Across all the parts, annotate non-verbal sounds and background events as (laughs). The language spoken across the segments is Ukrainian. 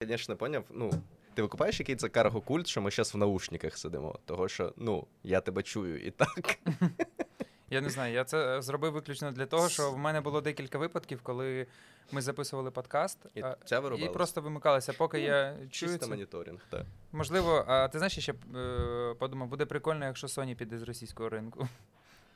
Звісно, поняв. Ну, ти викупаєш, який це карго-культ, що ми зараз в наушниках сидимо. Того що, ну, я тебе чую і так. (laughs) Я не знаю, я це е, зробив виключно для того, що в мене було декілька випадків, коли ми записували подкаст І а, і просто вимикалося, поки я чую Чисто це. моніторинг, так. Можливо, а ти знаєш, я ще е, подумав, буде прикольно, якщо Sony піде з російського ринку.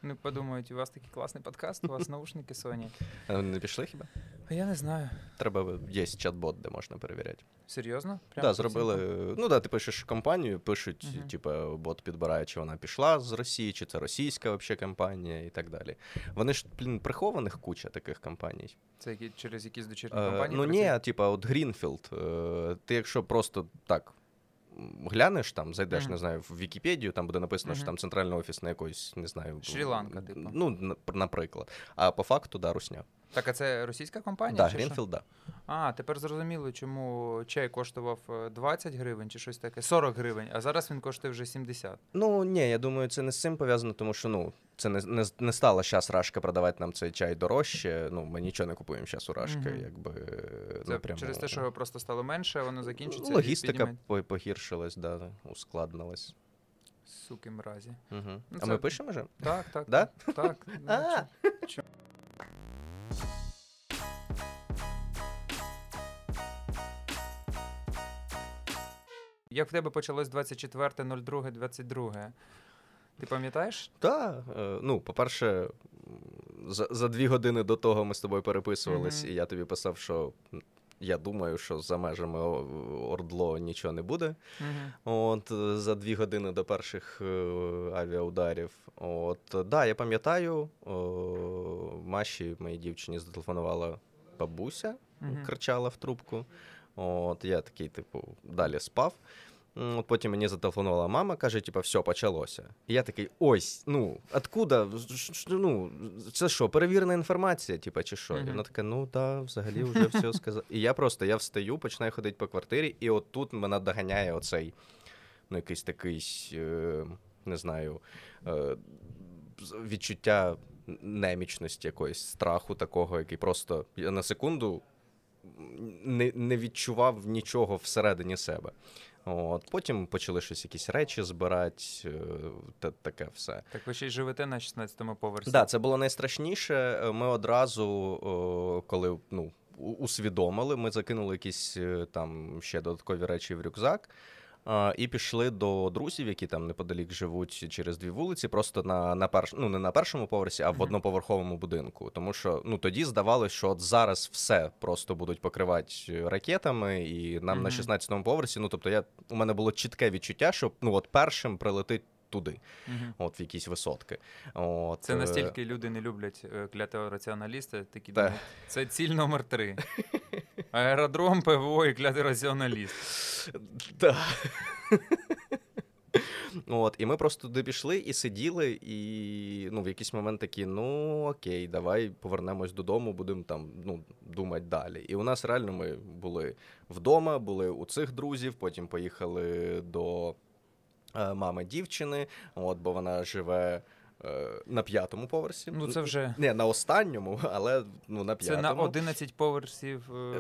Вони подумають, у вас такий класний подкаст, у вас (laughs) наушники Sony. А не пішли хіба? А я не знаю. Треба, є чат-бот, де можна перевіряти. Серйозно? Так, да, зробили. оцінкам? Ну да, ти пишеш компанію, пишуть, Мгм. типу, бот підбирає, чи вона пішла з Росії, чи це російська вообще компанія і так далі. Вони ж, блін, прихованих куча таких компаній. Це які, через якісь дочірні Е, компанії? ну працюють? ні, типа, от Greenfield. Е, ти якщо просто так. Глянеш там, зайдеш, Мгм. не знаю, в Вікіпедію, там буде написано, що там центральний офіс на якоїсь, не знаю, Шрі-Ланка, типу. Ну, наприклад. А по факту, да, русня. Так, а це російська компанія? Так, що? Greenfield, да. А, тепер зрозуміло, чому чай коштував е, 20 гривень чи щось таке, 40 гривень, а зараз він коштує вже 70. Ну ні, я думаю, це не з цим пов'язано, тому що ну це не, не, не стала зараз Рашка продавати нам цей чай дорожче. Ну, ми нічого не купуємо зараз у Рашки, Мгм. якби Це напряму. через те, що його просто стало менше, воно закінчиться. логістика погіршилась, да, ускладнилась. Суки мразі. Угу. Ну, а це- ми пишемо вже? Так, так. Да? Так. (laughs) Як в тебе почалось 24.02.22? Ти пам'ятаєш? Так. Е, ну, по-перше, за, за дві години до того ми з тобою переписувались, Мгм. і я тобі писав, що я думаю, що за межами Ордло нічого не буде. Угу. От е, за дві години до перших е, авіаударів. От да, я пам'ятаю, о, Маші, моїй дівчині, зателефонувала бабуся, Мгм. кричала в трубку. От я такий, типу, далі спав. От потім мені зателефонувала мама, каже, типу, все, почалося. І я такий, ось, ну, откуда? Ну, це що, перевірена інформація, типу, чи що? І вона така, ну да, взагалі вже все сказав. І я просто я встаю, починаю ходити по квартирі, і от тут мене доганяє оцей, ну, якийсь такий, е, не знаю, е, відчуття немічності якоїсь, страху такого, який просто я на секунду не, не відчував нічого всередині себе. От, потім почали щось якісь речі збирати, е, та, таке все. Так ви ще й живете на 16-му поверсі. Так, да, це було найстрашніше. Е, Ми одразу, коли ну, усвідомили, ми закинули якісь е, там ще додаткові речі в рюкзак. І пішли до друзів, які там неподалік живуть через дві вулиці, просто на, на перш... ну, не на першому поверсі, а в одноповерховому будинку. Тому що ну, тоді здавалося, що от зараз все просто будуть покривати ракетами, і нам на Мгм. 16-му поверсі. Ну, тобто, я, у мене було чітке відчуття, що ну, от першим прилетить туди, Мгм. от в якісь висотки. От, Це е, настільки люди не люблять е, клятого раціоналіста, такі Та. думають, це ціль номер три. (laughs) Аеродром, ПВО і клятий раціоналіст. Да. От, і ми просто туди пішли і сиділи, і ну, в якийсь момент такі: ну окей, давай повернемось додому, будемо там ну, думати далі. І у нас реально ми були вдома, були у цих друзів, потім поїхали до е, мами дівчини, от, бо вона живе. Е, На п'ятому поверсі. Ну, це вже- Не, на останньому, але ну, на п'ятому. Це на 11 поверсів е,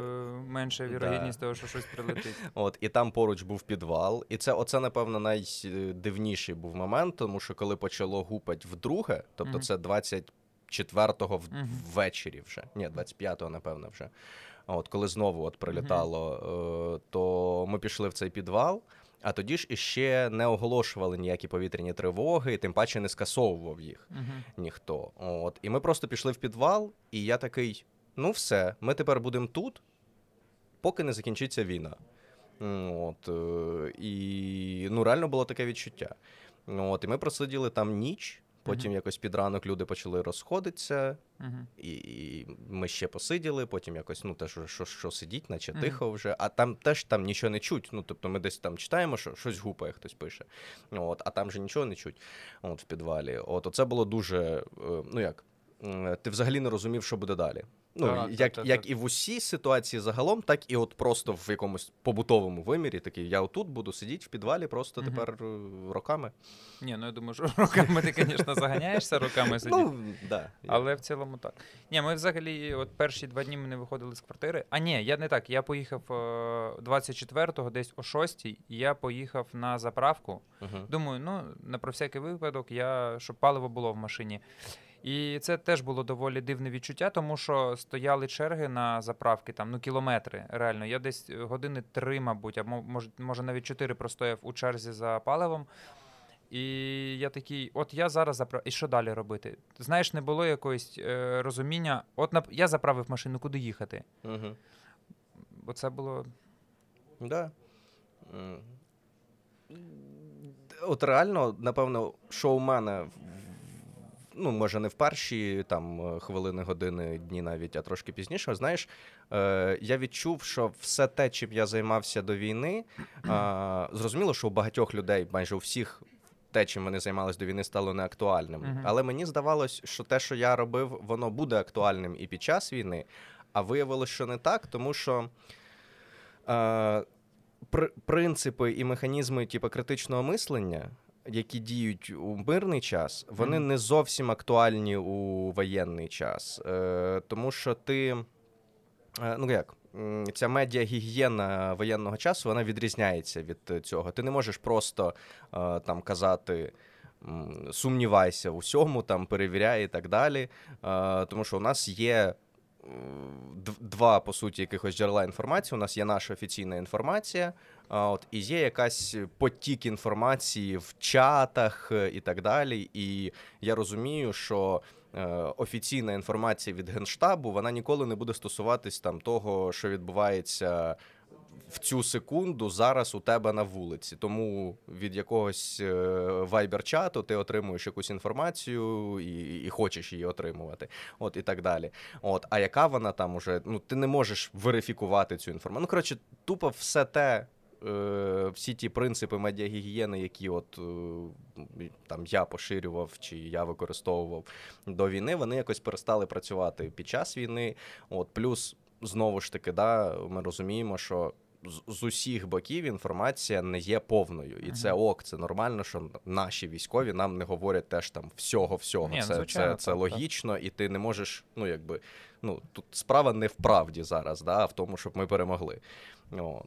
менша да. вірогідність того, що щось прилетить. (laughs) От, і там поруч був підвал. І це, оце, напевно, найдивніший був момент, тому що коли почало гупать вдруге, тобто Мгм. це 24-го в- Мгм. ввечері вже. Ні, 25-го, напевно, вже. От, коли знову от прилітало, е, то ми пішли в цей підвал. А тоді ж іще не оголошували ніякі повітряні тривоги, і тим паче не скасовував їх Мгм. ніхто. От. І ми просто пішли в підвал, і я такий: ну все, ми тепер будемо тут, поки не закінчиться війна. От, е, і ну, реально було таке відчуття. От, і ми просиділи там ніч, потім Мгм. якось під ранок люди почали розходитися, Мгм. і, і ми ще посиділи, потім якось, ну, теж що, що, сидіть, наче Мгм. тихо вже, а там теж там нічого не чуть. Ну, тобто ми десь там читаємо, що щось гупає, хтось пише. От, а там же нічого не чуть от, в підвалі. От, оце було дуже, е, ну як, ти взагалі не розумів, що буде далі. Ну, Так, як, так, так, як і в усій ситуації загалом, так і от просто в якомусь побутовому вимірі. Такий, я отут буду сидіти в підвалі просто Мгм. тепер е, роками. Ні, ну я думаю, що (laughs) роками ти, звісно, заганяєшся роками сидіти. Ну, да. Але в цілому так. Ні, ми взагалі, от перші два дні ми не виходили з квартири. А ні, я не так. Я поїхав е, 24-го, десь о 6-й, і я поїхав на заправку. Мгм. Думаю, ну, на про всякий випадок, я, щоб паливо було в машині. І це теж було доволі дивне відчуття, тому що стояли черги на заправки, там, ну, кілометри. Реально. Я десь е, години три, мабуть, а мо- може, навіть чотири простояв у черзі за паливом. І я такий, от я зараз заправ... І що далі робити? Знаєш, не було якогось е, розуміння. От нап... я заправив машину, куди їхати. Мгм. Бо це було. Да. От реально, напевно, що у мене, ну, може, не в перші там е, хвилини, години, дні навіть, а трошки пізніше, знаєш, е, я відчув, що все те, чим я займався до війни, е, зрозуміло, що у багатьох людей, майже у всіх. Те, чим вони займалися до війни, стало неактуальним. Мгм. Але мені здавалось, що те, що я робив, воно буде актуальним і під час війни. А виявилось, що не так, тому що е, принципи і механізми типу, критичного мислення, які діють у мирний час, вони Мгм. не зовсім актуальні у воєнний час. Е, тому що ти. е, Ну як, ця медіагігієна воєнного часу вона відрізняється від цього. Ти не можеш просто е, там казати. Сумнівайся в усьому, там перевіряй і так далі. Е, Тому що у нас є е, два, по суті, якихось джерела інформації. У нас є наша офіційна інформація, от і є якась потік інформації в чатах е, і так далі. І я розумію, що. е, Офіційна інформація від генштабу вона ніколи не буде стосуватись там того, що відбувається в цю секунду зараз у тебе на вулиці. Тому від якогось вайбер-чату ти отримуєш якусь інформацію і, і хочеш її отримувати. От і так далі. От, а яка вона там уже? Ну, ти не можеш верифікувати цю інформацію. Ну, коротше, тупо все те. Е, Всі ті принципи медіагігієни, які от е, там я поширював чи я використовував до війни, вони якось перестали працювати під час війни. От плюс знову ж таки, да, ми розуміємо, що з- усіх боків інформація не є повною, і це ок, це нормально, що наші військові нам не говорять теж там всього всього. Ні, це, звичайно, це, це так, логічно, і ти не можеш, ну якби ну тут справа не в правді зараз, да, а в тому, щоб ми перемогли. От.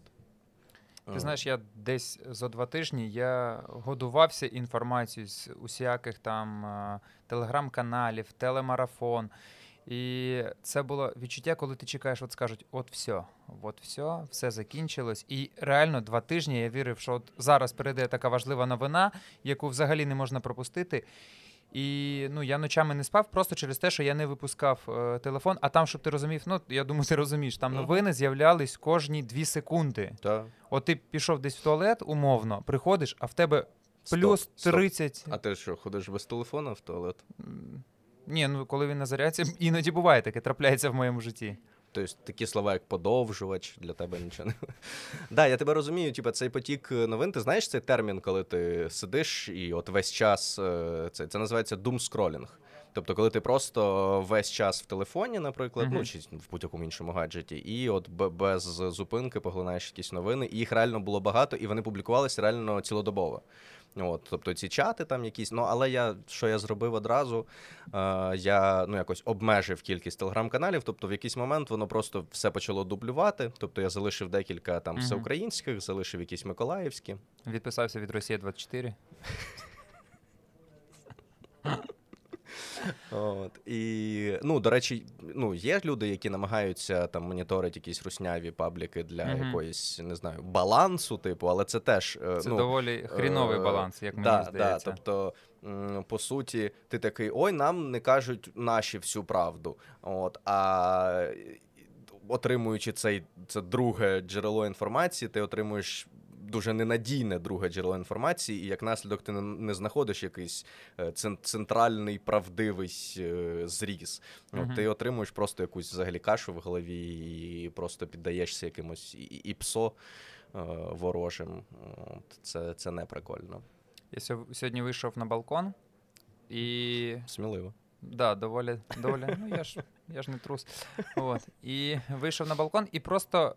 Ти знаєш, я десь за два тижні я годувався інформацією з усяких там е, телеграм-каналів, телемарафон. І це було відчуття, коли ти чекаєш, от скажуть, от все, от все, все закінчилось. І реально два тижні я вірив, що от зараз перейде така важлива новина, яку взагалі не можна пропустити. І ну, я ночами не спав просто через те, що я не випускав е, телефон. А там, щоб ти розумів, ну я думаю, ти розумієш, там новини з'являлись кожні дві секунди. Та, От ти пішов десь в туалет, умовно, приходиш, а в тебе стоп, плюс стоп. 30. А ти що, ходиш без телефона в туалет? Ні, ну коли він на зарядці, (laughs) іноді буває таке, трапляється в моєму житті. Тобто такі слова, як подовжувач, для тебе нічого не. (laughs) Да, я тебе розумію, типу, цей потік новин. Ти знаєш цей термін, коли ти сидиш і от весь час е, це, це називається doom-scrolling. Тобто, коли ти просто весь час в телефоні, наприклад, ну чи в будь-якому іншому гаджеті, і от без зупинки поглинаєш якісь новини, і їх реально було багато, і вони публікувалися реально цілодобово. От, тобто ці чати там якісь. Ну, але я що я зробив одразу? Е, я ну якось обмежив кількість телеграм-каналів. Тобто, в якийсь момент воно просто все почало дублювати. Тобто я залишив декілька там всеукраїнських, залишив якісь миколаївські. Відписався від Росії 24. (laughs) От і ну до речі, ну є люди, які намагаються там моніторити якісь русняві пабліки для Мгм. якоїсь не знаю балансу, типу, але це теж е, Це ну, доволі хріновий Е, баланс, як мені да, здається. Да, тобто, по суті, ти такий: ой, нам не кажуть наші всю правду. От, а отримуючи цей, це друге джерело інформації, ти отримуєш. Дуже ненадійне друге джерело інформації, і як наслідок ти не, знаходиш якийсь е, центральний правдивий е, зріз. Мгм. ти отримуєш просто якусь взагалі кашу в голові і просто піддаєшся якимось і, псо е, ворожим. Це, це не прикольно. Я сьо- сьогодні вийшов на балкон і Сміливо. да, доволі, доволі. Ну я ж я ж не трус. От. І вийшов на балкон і просто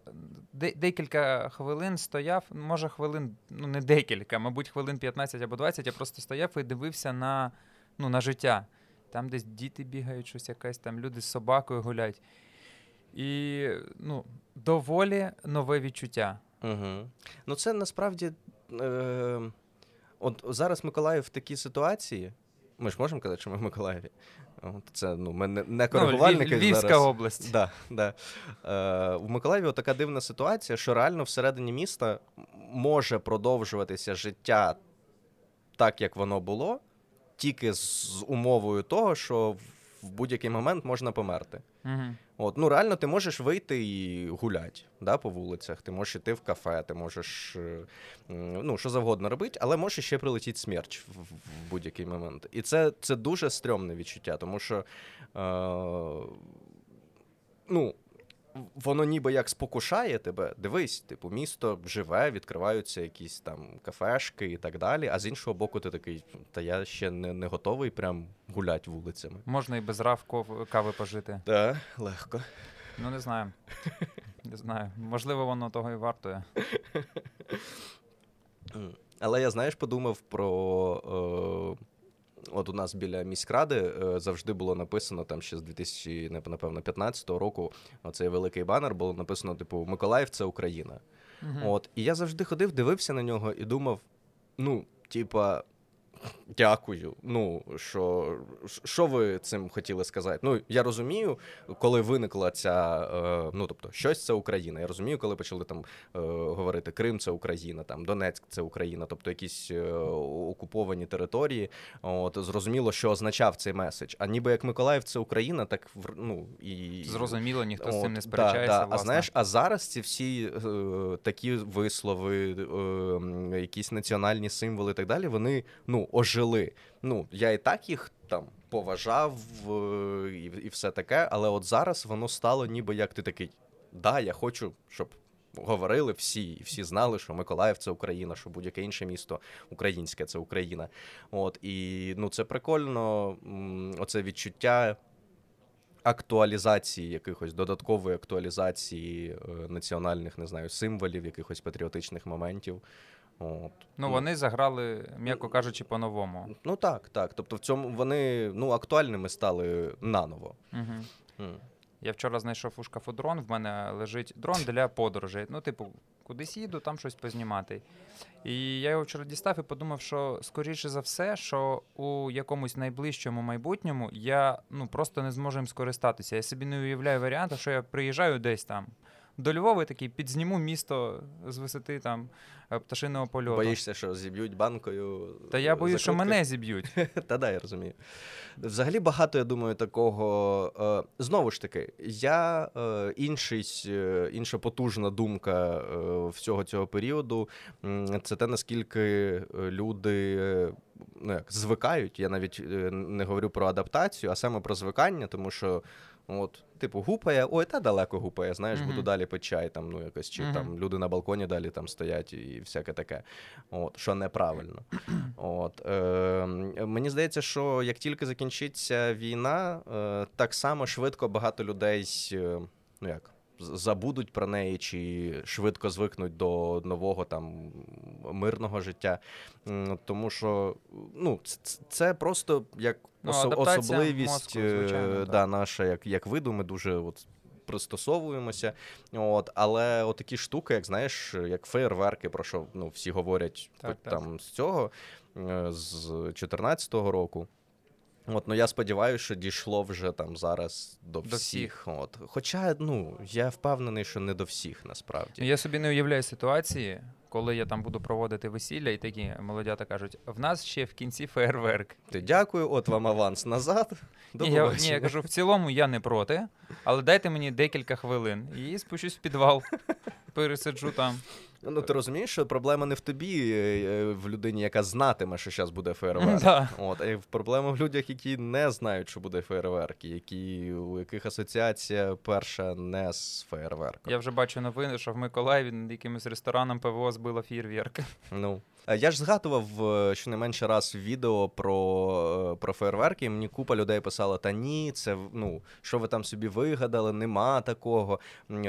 де- декілька хвилин стояв, може хвилин, ну не декілька, мабуть, хвилин 15 або 20, я просто стояв і дивився на, ну, на життя. Там десь діти бігають, щось якесь, там люди з собакою гулять. І ну, доволі нове відчуття. Угу. Ну, це насправді. Е, от зараз Миколаїв в такій ситуації. Ми ж можемо казати, що ми в Миколаєві. Це ну, ми не, не коригувальники ну, Львівська зараз. область. Да, да. Е, в Миколаєві така дивна ситуація, що реально всередині міста може продовжуватися життя так, як воно було, тільки з умовою того, що в будь-який момент можна померти. Угу. От, ну реально, ти можеш вийти і гуляти да, по вулицях, ти можеш йти в кафе, ти можеш е, ну, що завгодно робити, але може ще прилетіти смерч в, в будь-який момент. І це, це дуже стрьомне відчуття, тому що е, ну, воно ніби як спокушає тебе. Дивись, типу, місто живе, відкриваються якісь там кафешки і так далі. А з іншого боку, ти такий, та я ще не, не готовий прям гуляти вулицями. Можна і без рав кави пожити. Так, легко. Ну, не знаю. Не знаю. Можливо, воно того і вартує. Але я, знаєш, подумав про. Е, от у нас біля міськради е, завжди було написано там ще з 2000, не- напевно, 15 року. Оцей великий банер було написано: типу, Миколаїв це Україна. Угу. От, і я завжди ходив, дивився на нього і думав: ну, типа. Дякую. Ну, що, що ви цим хотіли сказати? Ну, я розумію, коли виникла ця, е, ну тобто, щось це Україна. Я розумію, коли почали там е, говорити Крим це Україна, там Донецьк це Україна, тобто якісь е, окуповані території. От зрозуміло, що означав цей меседж. А ніби як Миколаїв це Україна, так ну і Зрозуміло, ніхто з цим не да, сперечається. да. А знаєш, а зараз ці всі е, такі вислови, е, якісь національні символи і так далі, вони ну ожили. Ну, я і так їх там поважав е, і, і все таке, але от зараз воно стало ніби як ти такий. Да, я хочу, щоб говорили всі, і всі знали, що Миколаїв це Україна, що будь-яке інше місто українське це Україна. От і ну це прикольно, оце відчуття актуалізації якихось додаткової актуалізації е, національних, не знаю, символів, якихось патріотичних моментів. От. Ну, вони заграли, м'яко кажучи, по-новому. Ну так, так. Тобто в цьому вони ну, актуальними стали наново. Угу. М. Я вчора знайшов у шкафу дрон, в мене лежить дрон для подорожей. Ну, типу, кудись їду, там щось познімати. І я його вчора дістав і подумав, що скоріше за все, що у якомусь найближчому майбутньому я ну, просто не зможу їм скористатися. Я собі не уявляю варіанту, що я приїжджаю десь там. До Львова і такий підзніму місто з висоти там е, пташиного польоту. Боїшся, що зіб'ють банкою. Та я боюсь, що мене зіб'ють. (laughs) Та да, я розумію. Взагалі багато, я думаю, такого. Е, знову ж таки, я е, інший, е, інша потужна думка е, всього цього періоду. Це те, наскільки е, люди. е, Ну, як, звикають, я навіть е, не говорю про адаптацію, а саме про звикання, тому що от, типу, гупає, ой, та далеко гупає, знаєш, Мгм. буду далі пити чай, там, ну, якось, чи Мгм. там люди на балконі далі там стоять і всяке таке. От, що неправильно. От, е, мені здається, що як тільки закінчиться війна, е, так само швидко багато людей е, ну як, забудуть про неї чи швидко звикнуть до нового там мирного життя. Тому що ну, це просто як Ну, осо- особливість мозку, е, звичайно, да, наша, як, як виду, ми дуже от, пристосовуємося. От, але от такі штуки, як знаєш, як фейерверки, про що ну, всі говорять Так, так. там з цього, е, з 2014 року. От, ну я сподіваюся, що дійшло вже там зараз до, До всіх. От. Хоча, ну, я впевнений, що не до всіх насправді. Я собі не уявляю ситуації, коли я там буду проводити весілля, і такі молодята кажуть: в нас ще в кінці фейерверк. Ти дякую, от вам аванс назад. До Ні, я, ні, я кажу, в цілому я не проти, але дайте мені декілька хвилин і спущусь в підвал, (laughs) пересиджу там. Ну, ти розумієш, що проблема не в тобі, е, в людині, яка знатиме, що зараз буде фейерверк. Да. От, а проблема в людях, які не знають, що буде фейерверк, які, у яких асоціація перша не з фейерверком. Я вже бачу новини, що в Миколаєві над якимось рестораном ПВО збило фейерверк. Ну. Я ж згадував е, щонайменше раз відео про е, про фейерверки. Мені купа людей писала: та ні, це ну, що ви там собі вигадали, нема такого.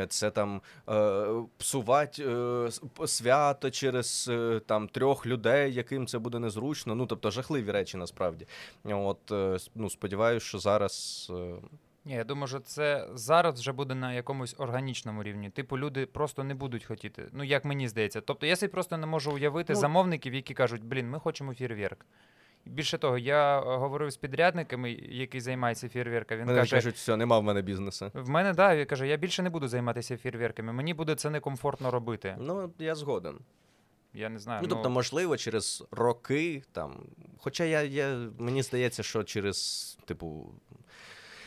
Це там е, псувати е, свято через е, там трьох людей, яким це буде незручно. Ну, тобто жахливі речі насправді. От, е, ну, сподіваюся, що зараз. Ні, я думаю, що це зараз вже буде на якомусь органічному рівні. Типу, люди просто не будуть хотіти. Ну, як мені здається. Тобто я собі просто не можу уявити ну, замовників, які кажуть, блін, ми хочемо фєрверк. Більше того, я е, говорив з підрядниками, які займаються фєрверками. Він Мене каже, кажуть, все, нема в мене бізнесу. В мене, да, він каже, я більше не буду займатися фєрверками, мені буде це некомфортно робити. Ну, я згоден. Я не знаю. Ну, тобто, ну... можливо, через роки там. Хоча я, я мені здається, що через, типу,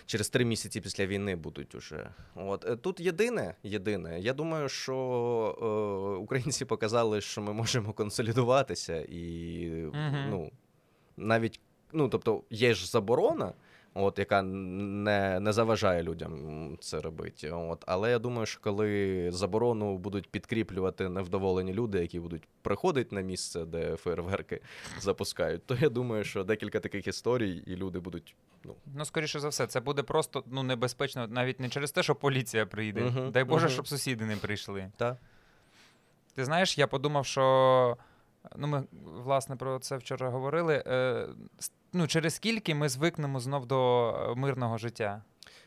через три місяці після війни будуть уже. От е, тут єдине, єдине. Я думаю, що е, українці показали, що ми можемо консолідуватися, і угу. ну навіть ну, тобто, є ж заборона от, яка не не заважає людям це робити. От. Але я думаю, що коли заборону будуть підкріплювати невдоволені люди, які будуть приходити на місце, де фейерверки запускають, то я думаю, що декілька таких історій, і люди будуть. Ну, ну скоріше за все, це буде просто ну, небезпечно, навіть не через те, що поліція прийде. Uh-huh, Дай Боже, uh-huh. щоб сусіди не прийшли. Так. Ти знаєш, я подумав, що. Ну, ми власне про це вчора говорили. Е, ну, через скільки ми звикнемо знов до е, мирного життя?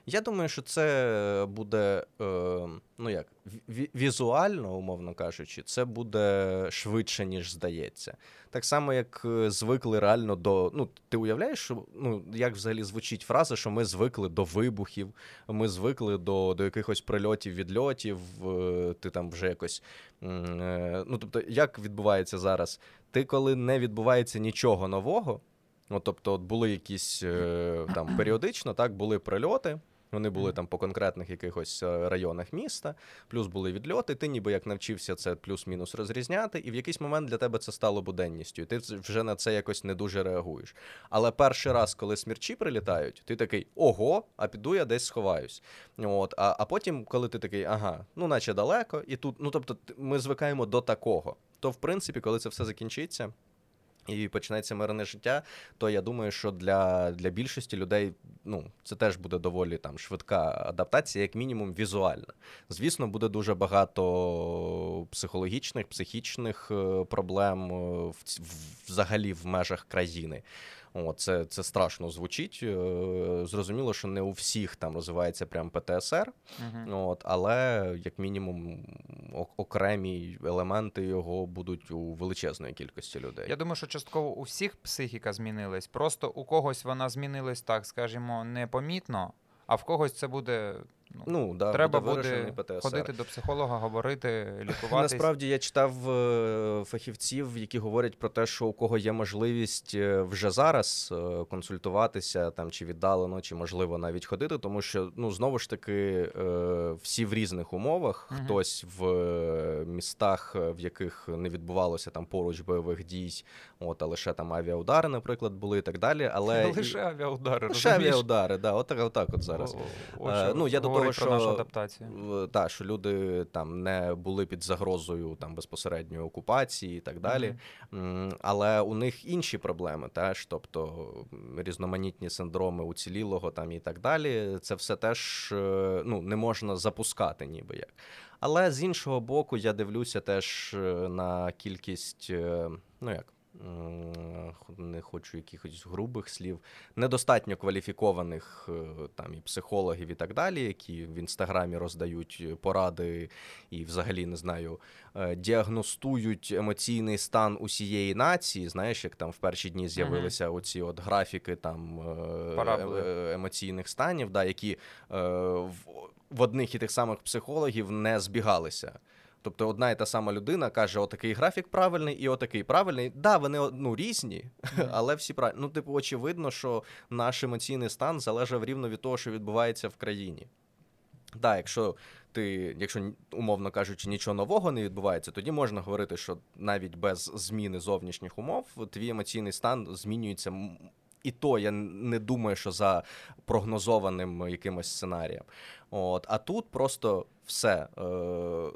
Я думаю, що це буде е, ну як візуально, умовно кажучи, це буде швидше, ніж здається. Так само, як е, звикли реально до. Ну, ти уявляєш, що ну як взагалі звучить фраза, що ми звикли до вибухів, ми звикли до до якихось прильотів, відльотів. Е, ти там вже якось. Ну тобто, як відбувається зараз? Ти коли не відбувається нічого нового. Ну, тобто, от були якісь е, там періодично, так, були прильоти. Вони були там по конкретних якихось е, районах міста, плюс були відльоти. Ти ніби як навчився це плюс-мінус розрізняти, і в якийсь момент для тебе це стало буденністю. І ти вже на це якось не дуже реагуєш. Але перший раз, коли смірчі прилітають, ти такий ого, а піду я десь сховаюсь. От, А а потім, коли ти такий, ага, ну наче далеко, і тут, ну тобто, ми звикаємо до такого. То, в принципі, коли це все закінчиться і почнеться мирне життя, то я думаю, що для для більшості людей ну, це теж буде доволі там швидка адаптація, як мінімум візуальна. Звісно, буде дуже багато психологічних, психічних е, проблем в, взагалі в межах країни. О, це це страшно звучить. Е, зрозуміло, що не у всіх там розвивається прям ПТСР, uh-huh. от, але як мінімум окремі елементи його будуть у величезної кількості людей. Я думаю, що частково у всіх психіка змінилась. Просто у когось вона змінилась так, скажімо, непомітно, а в когось це буде Ну, ну да, Треба буде, буде ходити до психолога, говорити, (laughs) лікуватись. Насправді я читав е, фахівців, які говорять про те, що у кого є можливість е, вже зараз е, консультуватися там чи віддалено, чи можливо навіть ходити, тому що ну знову ж таки всі в різних умовах. Угу. Хтось в містах, в яких не відбувалося там поруч бойових дій, от а лише там авіаудари, наприклад, були і так далі. Але (laughs) лише авіаудари. Лише авіаудари, да, отак, отак от зараз. О, о, ну я до того, що, нашу адаптацію. Та, що люди там не були під загрозою там безпосередньої окупації і так далі. Mm-hmm. Але у них інші проблеми, теж, тобто різноманітні синдроми уцілілого там і так далі. Це все теж е, ну, не можна запускати, ніби як. Але з іншого боку, я дивлюся теж е, на кількість, е, ну як не хочу якихось грубих слів, недостатньо кваліфікованих е, там і психологів і так далі, які в інстаграмі роздають поради і, взагалі, не знаю, е, діагностують емоційний стан усієї нації. Знаєш, як там в перші дні з'явилися угу. оці от графіки там е, емоційних станів, да, які в одних і тих самих психологів не збігалися. Тобто одна і та сама людина каже, отакий графік правильний і отакий правильний. Да, вони ну, різні, (laughs) але всі правильні. Ну, типу, очевидно, що наш емоційний стан залежав рівно від того, що відбувається в країні. Да, якщо ти, якщо умовно кажучи, нічого нового не відбувається, тоді можна говорити, що навіть без зміни зовнішніх умов твій емоційний стан змінюється. І то я не думаю, що за прогнозованим якимось сценарієм. От, А тут просто все. Е,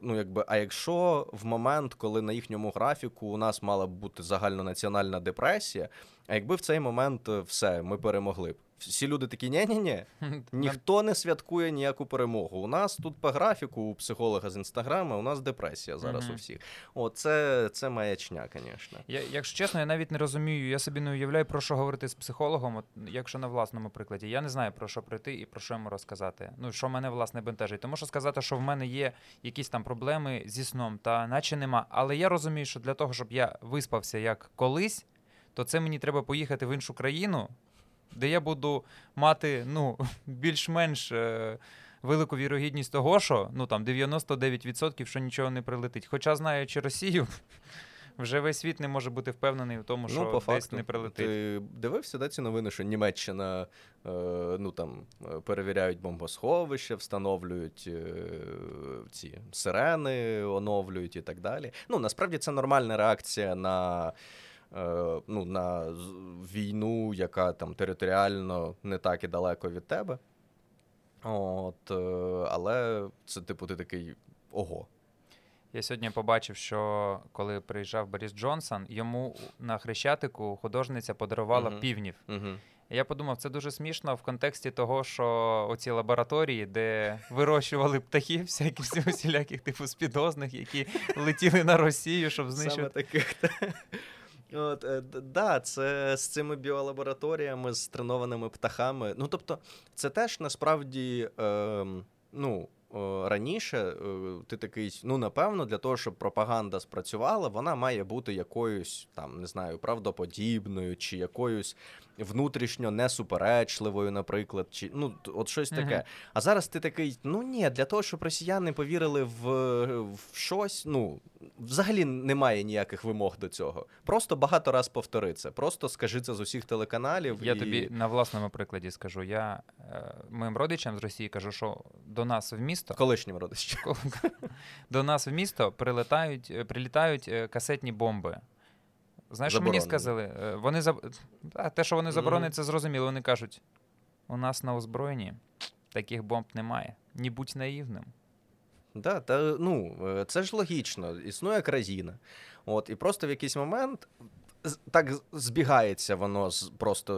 ну, якби, А якщо в момент, коли на їхньому графіку у нас мала б бути загальнонаціональна депресія, а якби в цей момент е, все, ми перемогли б. Всі люди такі, ні-ні-ні, ніхто не святкує ніяку перемогу. У нас тут по графіку у психолога з інстаграма, у нас депресія зараз mm-hmm. у всіх. О, це, це маячня, звісно. Я, Якщо чесно, я навіть не розумію. Я собі не уявляю, про що говорити з психологом, от, якщо на власному прикладі. Я не знаю про що прийти і про що йому розказати. Ну, що мене власне бентежить. Тому що сказати, що в мене є якісь там проблеми зі сном, та наче нема. Але я розумію, що для того, щоб я виспався як колись, то це мені треба поїхати в іншу країну де я буду мати ну, (laughs) більш-менш е, велику вірогідність того, що ну там 99% що нічого не прилетить. Хоча, знаючи Росію, (laughs) вже весь світ не може бути впевнений в тому, ну, що ну, по десь факту, не прилетить. Ти дивився да, ці новини, що Німеччина е, ну, там, е, перевіряють бомбосховища, встановлюють е, ці сирени, оновлюють і так далі. Ну, насправді це нормальна реакція на. Е, ну, на війну, яка там територіально не так і далеко від тебе. От, е, Але це, типу, ти такий ого. Я сьогодні побачив, що коли приїжджав Борис Джонсон, йому на Хрещатику художниця подарувала uh-huh. півнів. Uh-huh. Я подумав, це дуже смішно в контексті того, що оці лабораторії, де вирощували птахів, всяких всіляких типу спідозних, які летіли на Росію, щоб знищити. Саме таких. От, е, да, це з цими біолабораторіями, з тренованими птахами. Ну тобто, це теж насправді. Е, ну, Раніше ти такий, ну напевно, для того, щоб пропаганда спрацювала, вона має бути якоюсь там, не знаю, правдоподібною, чи якоюсь внутрішньо несуперечливою, наприклад, чи ну от щось таке. Uh-huh. А зараз ти такий: ну ні, для того, щоб росіяни повірили в, в щось, ну взагалі немає ніяких вимог до цього. Просто багато раз повтори це. Просто скажи це з усіх телеканалів. Я і... тобі на власному прикладі скажу. Я е, моїм родичам з Росії кажу, що до нас в місто колишнім родичам (laughs) до нас в місто прилетають, прилітають е, касетні бомби. Знаєш, що мені сказали? Е, вони заб... Те, що вони заборонені, це зрозуміло. Вони кажуть: у нас на озброєнні таких бомб немає. Не будь наївним. Да, та ну е, це ж логічно, існує країна. От, І просто в якийсь момент так збігається воно з просто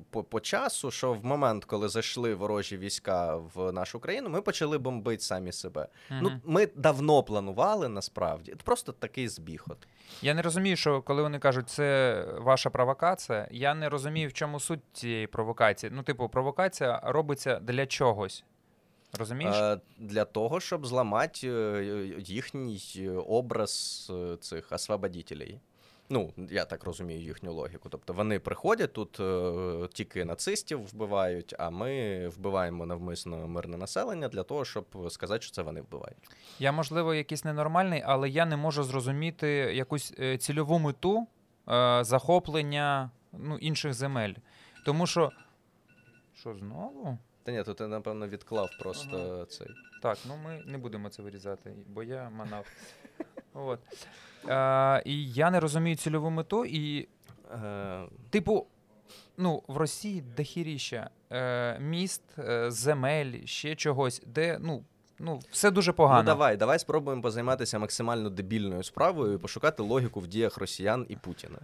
е, по, по часу, що в момент, коли зайшли ворожі війська в нашу країну, ми почали бомбити самі себе. Угу. Ну, Ми давно планували насправді. Це просто такий збіг. От. Я не розумію, що коли вони кажуть, це ваша провокація. Я не розумію, в чому суть цієї провокації. Ну, типу, провокація робиться для чогось. Розумієш? Е, для того, щоб зламати е, їхній образ цих освободителей. Ну, я так розумію їхню логіку. Тобто вони приходять тут е, тільки нацистів вбивають, а ми вбиваємо навмисно мирне населення для того, щоб сказати, що це вони вбивають. Я, можливо, якийсь ненормальний, але я не можу зрозуміти якусь е, цільову мету е, захоплення ну, інших земель. Тому що. Що знову? Та ні, то ти, напевно, відклав просто ага. цей. Так, ну ми не будемо це вирізати, бо я манав. От. (laughs) Е, І я не розумію цільову мету. І, е, типу, ну, в Росії дохіріща е, міст, е, земель, ще чогось, де ну, ну, все дуже погано. Ну, Давай, давай спробуємо позайматися максимально дебільною справою і пошукати логіку в діях росіян і Путіна.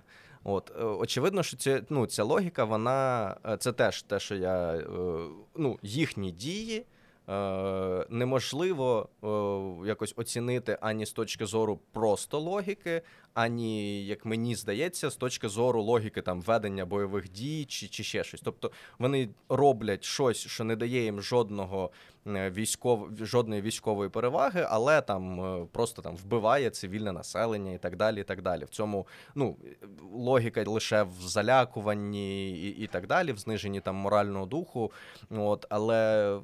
От, е, Очевидно, що ця, ну, ця логіка, вона е, це теж те, що я е, ну, їхні дії. Е, неможливо е, якось оцінити ані з точки зору просто логіки, ані, як мені здається, з точки зору логіки там ведення бойових дій чи чи ще щось. Тобто вони роблять щось, що не дає їм жодного е, військов... жодної військової переваги, але там просто там вбиває цивільне населення і так далі. і так далі. В цьому ну, логіка лише в залякуванні і, і так далі, в зниженні там морального духу. От, Але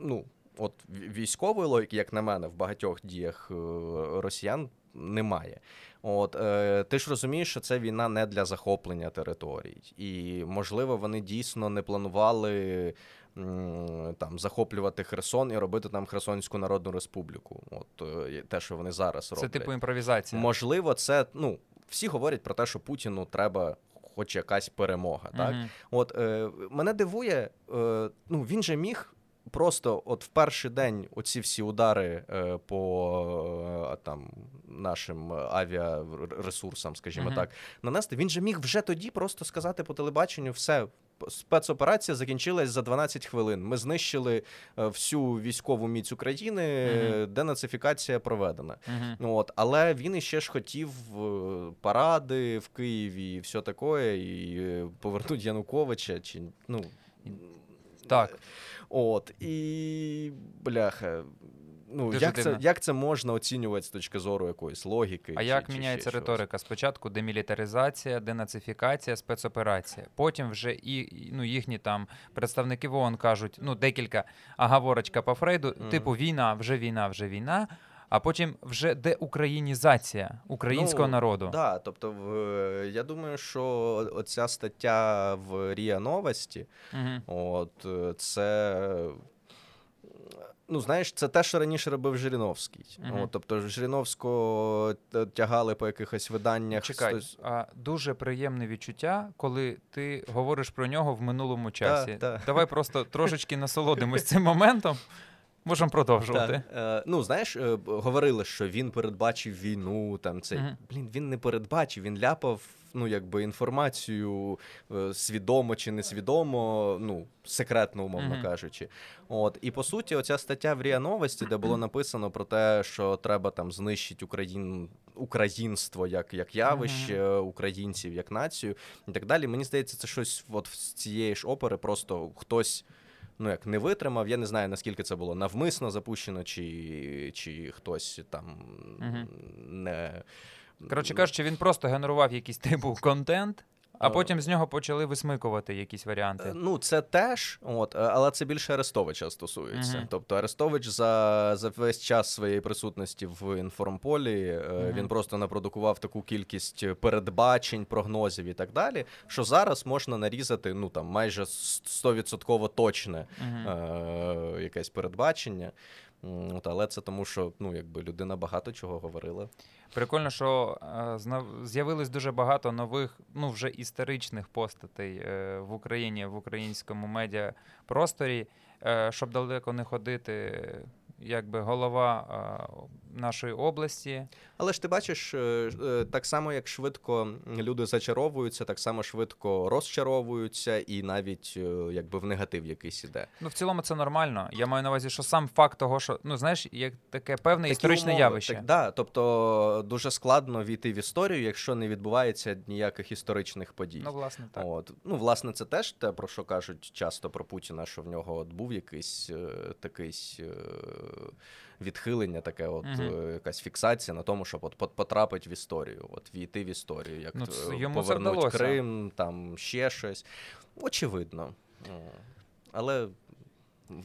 ну, от військової логіки, як на мене, в багатьох діях е, росіян немає. От е, ти ж розумієш, що це війна не для захоплення територій, і можливо вони дійсно не планували там захоплювати Херсон і робити там Херсонську Народну Республіку. От е, те, що вони зараз роблять. Це типу імпровізація. Можливо, це ну всі говорять про те, що Путіну треба. Хоч якась перемога, так Мгм. от е, мене дивує, е, ну він же міг просто, от в перший день, оці всі удари е, по е, там нашим авіаресурсам, скажімо Мгм. так, нанести. Він же міг вже тоді просто сказати по телебаченню: все, спецоперація закінчилась за 12 хвилин. Ми знищили е, всю військову міць України, е, денацифікація проведена. Ну, От, але він іще ж хотів е, паради в Києві і все таке, і е, повернуть Януковича. Чи, ну, Так. От, і бляха. Ну, Дуже як це, як це можна оцінювати з точки зору якоїсь логіки? А чи- як чи міняється ще риторика? Спочатку демілітаризація, денацифікація, спецоперація. Потім вже і ну, їхні там представники вон кажуть, ну декілька оговорочка по Фрейду, Мгм. типу війна, вже війна, вже війна. А потім вже деукраїнізація українського Ну, народу. Да, тобто, в, я думаю, що оця стаття в Ріа Новості, Мгм. от е, це. Ну, знаєш, це те, що раніше робив Жириновський. Мгм. От, тобто Жириновського тягали по якихось виданнях. Чекай, хтось- а дуже приємне відчуття, коли ти говориш про нього в минулому часі. та. Давай просто трошечки насолодимось цим моментом. Можемо продовжувати. Та, е, ну, знаєш, е, говорили, що він передбачив війну. Там цей Мгм. блін, він не передбачив, він ляпав. Ну, якби інформацію е, свідомо чи несвідомо, ну секретно, умовно Мгм. кажучи. От і по суті, оця стаття в Ріа Новості, де було (clears throat) написано про те, що треба там знищити Україн, українство як, як явище, українців як націю і так далі. Мені здається, це щось от з цієї ж опери, просто хтось ну як не витримав. Я не знаю наскільки це було навмисно запущено, чи, чи хтось там угу. не. Коротше кажучи, він просто генерував якийсь типу контент, а Е. потім з нього почали висмикувати якісь варіанти. Ну, це теж, от, е, але це більше Арестовича стосується. Мгм. Тобто Арестович за, за весь час своєї присутності в інформполі е, Мгм. він просто напродукував таку кількість передбачень, прогнозів і так далі, що зараз можна нарізати ну там майже 100% точне Мгм. е, якесь передбачення. От, але це тому, що ну, якби людина багато чого говорила. Прикольно, що е, з'явилось дуже багато нових, ну вже історичних постатей е, в Україні, в українському медіапросторі. Е, щоб далеко не ходити, якби голова нашої області. Але ж ти бачиш, е, е, так само як швидко люди зачаровуються, так само швидко розчаровуються, і навіть е, якби в негатив якийсь іде. Ну, в цілому це нормально. Я маю на увазі, що сам факт того, що ну знаєш, як таке певне Такі історичне умови. явище. Так, да, тобто дуже складно війти в історію, якщо не відбувається ніяких історичних подій. Ну, власне, так. От. Ну, власне, це теж те, про що кажуть часто про Путіна, що в нього от був якийсь такий відхилення, таке, от е, якась фіксація на тому, щоб от пот- потрапити в історію, от війти в історію, як Ну, це- йому повернуть. Крим, там ще щось. Очевидно. Але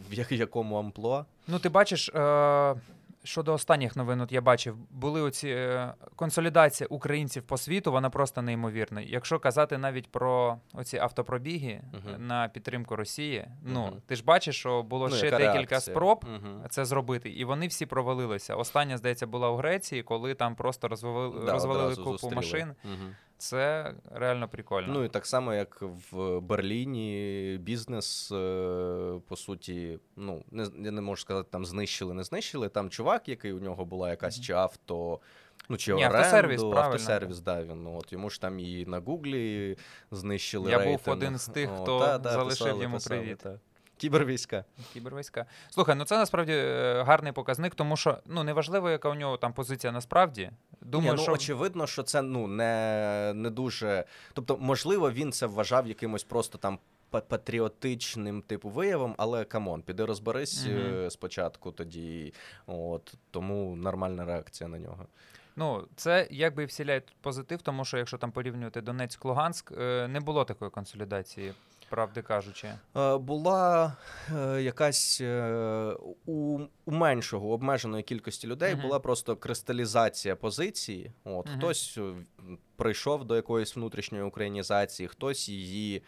в якому амплуа? Ну, ти бачиш, е, щодо останніх новин, от я бачив, були оці е, консолідація українців по світу, вона просто неймовірна. Якщо казати навіть про оці автопробіги Мгм. на підтримку Росії, ну Мгм. ти ж бачиш, що було Ну, ще декілька реакція? спроб. Мгм. Це зробити, і вони всі провалилися. Остання, здається, була у Греції, коли там просто розвалили, Да, розвалили купу зустріли. машин. Це реально прикольно. Ну і так само, як в Берліні, бізнес, е, по суті, ну не я не можу сказати, там знищили, не знищили. Там чувак, який у нього була якась чи авто. Ну, чи Ні, оренду, автосервіс, правильно. автосервіс, да, він. Ну, от йому ж там і на Гуглі знищили Я рейтинг. був один з тих, О, хто та, залишив писали, йому писали, привіт. та. Кібервійська. Кібервійська. Слухай, ну це насправді е, гарний показник, тому що ну неважливо, яка у нього там позиція насправді. Думаю, Ні, ну, що очевидно, що це ну не, не дуже. Тобто, можливо, він це вважав якимось просто там патріотичним типу виявом, але come on, піди розберись е, спочатку тоді. От тому нормальна реакція на нього. ну це якби і вселяє позитив, тому що якщо там порівнювати Донецьк, Луганськ, е, не було такої консолідації. Правди кажучи. Е, була е, якась е, у, у меншого обмеженої кількості людей Мгм. була просто кристалізація позиції. От Мгм. хтось прийшов до якоїсь внутрішньої українізації, хтось її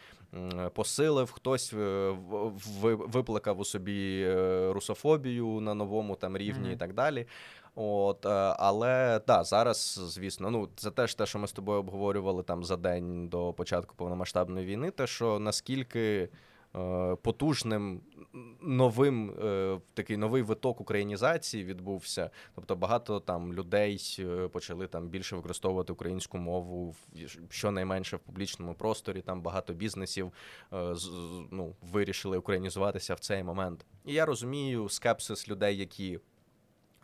посилив, хтось в- в- викликав у собі русофобію на новому там рівні Мгм. і так далі. От, е, але да, зараз, звісно, ну це теж те, що ми з тобою обговорювали там за день до початку повномасштабної війни, те, що наскільки е, потужним новим е, такий новий виток українізації відбувся. Тобто багато там людей почали там більше використовувати українську мову, щонайменше в публічному просторі. Там багато бізнесів ну, вирішили українізуватися в цей момент. І я розумію скепсис людей, які.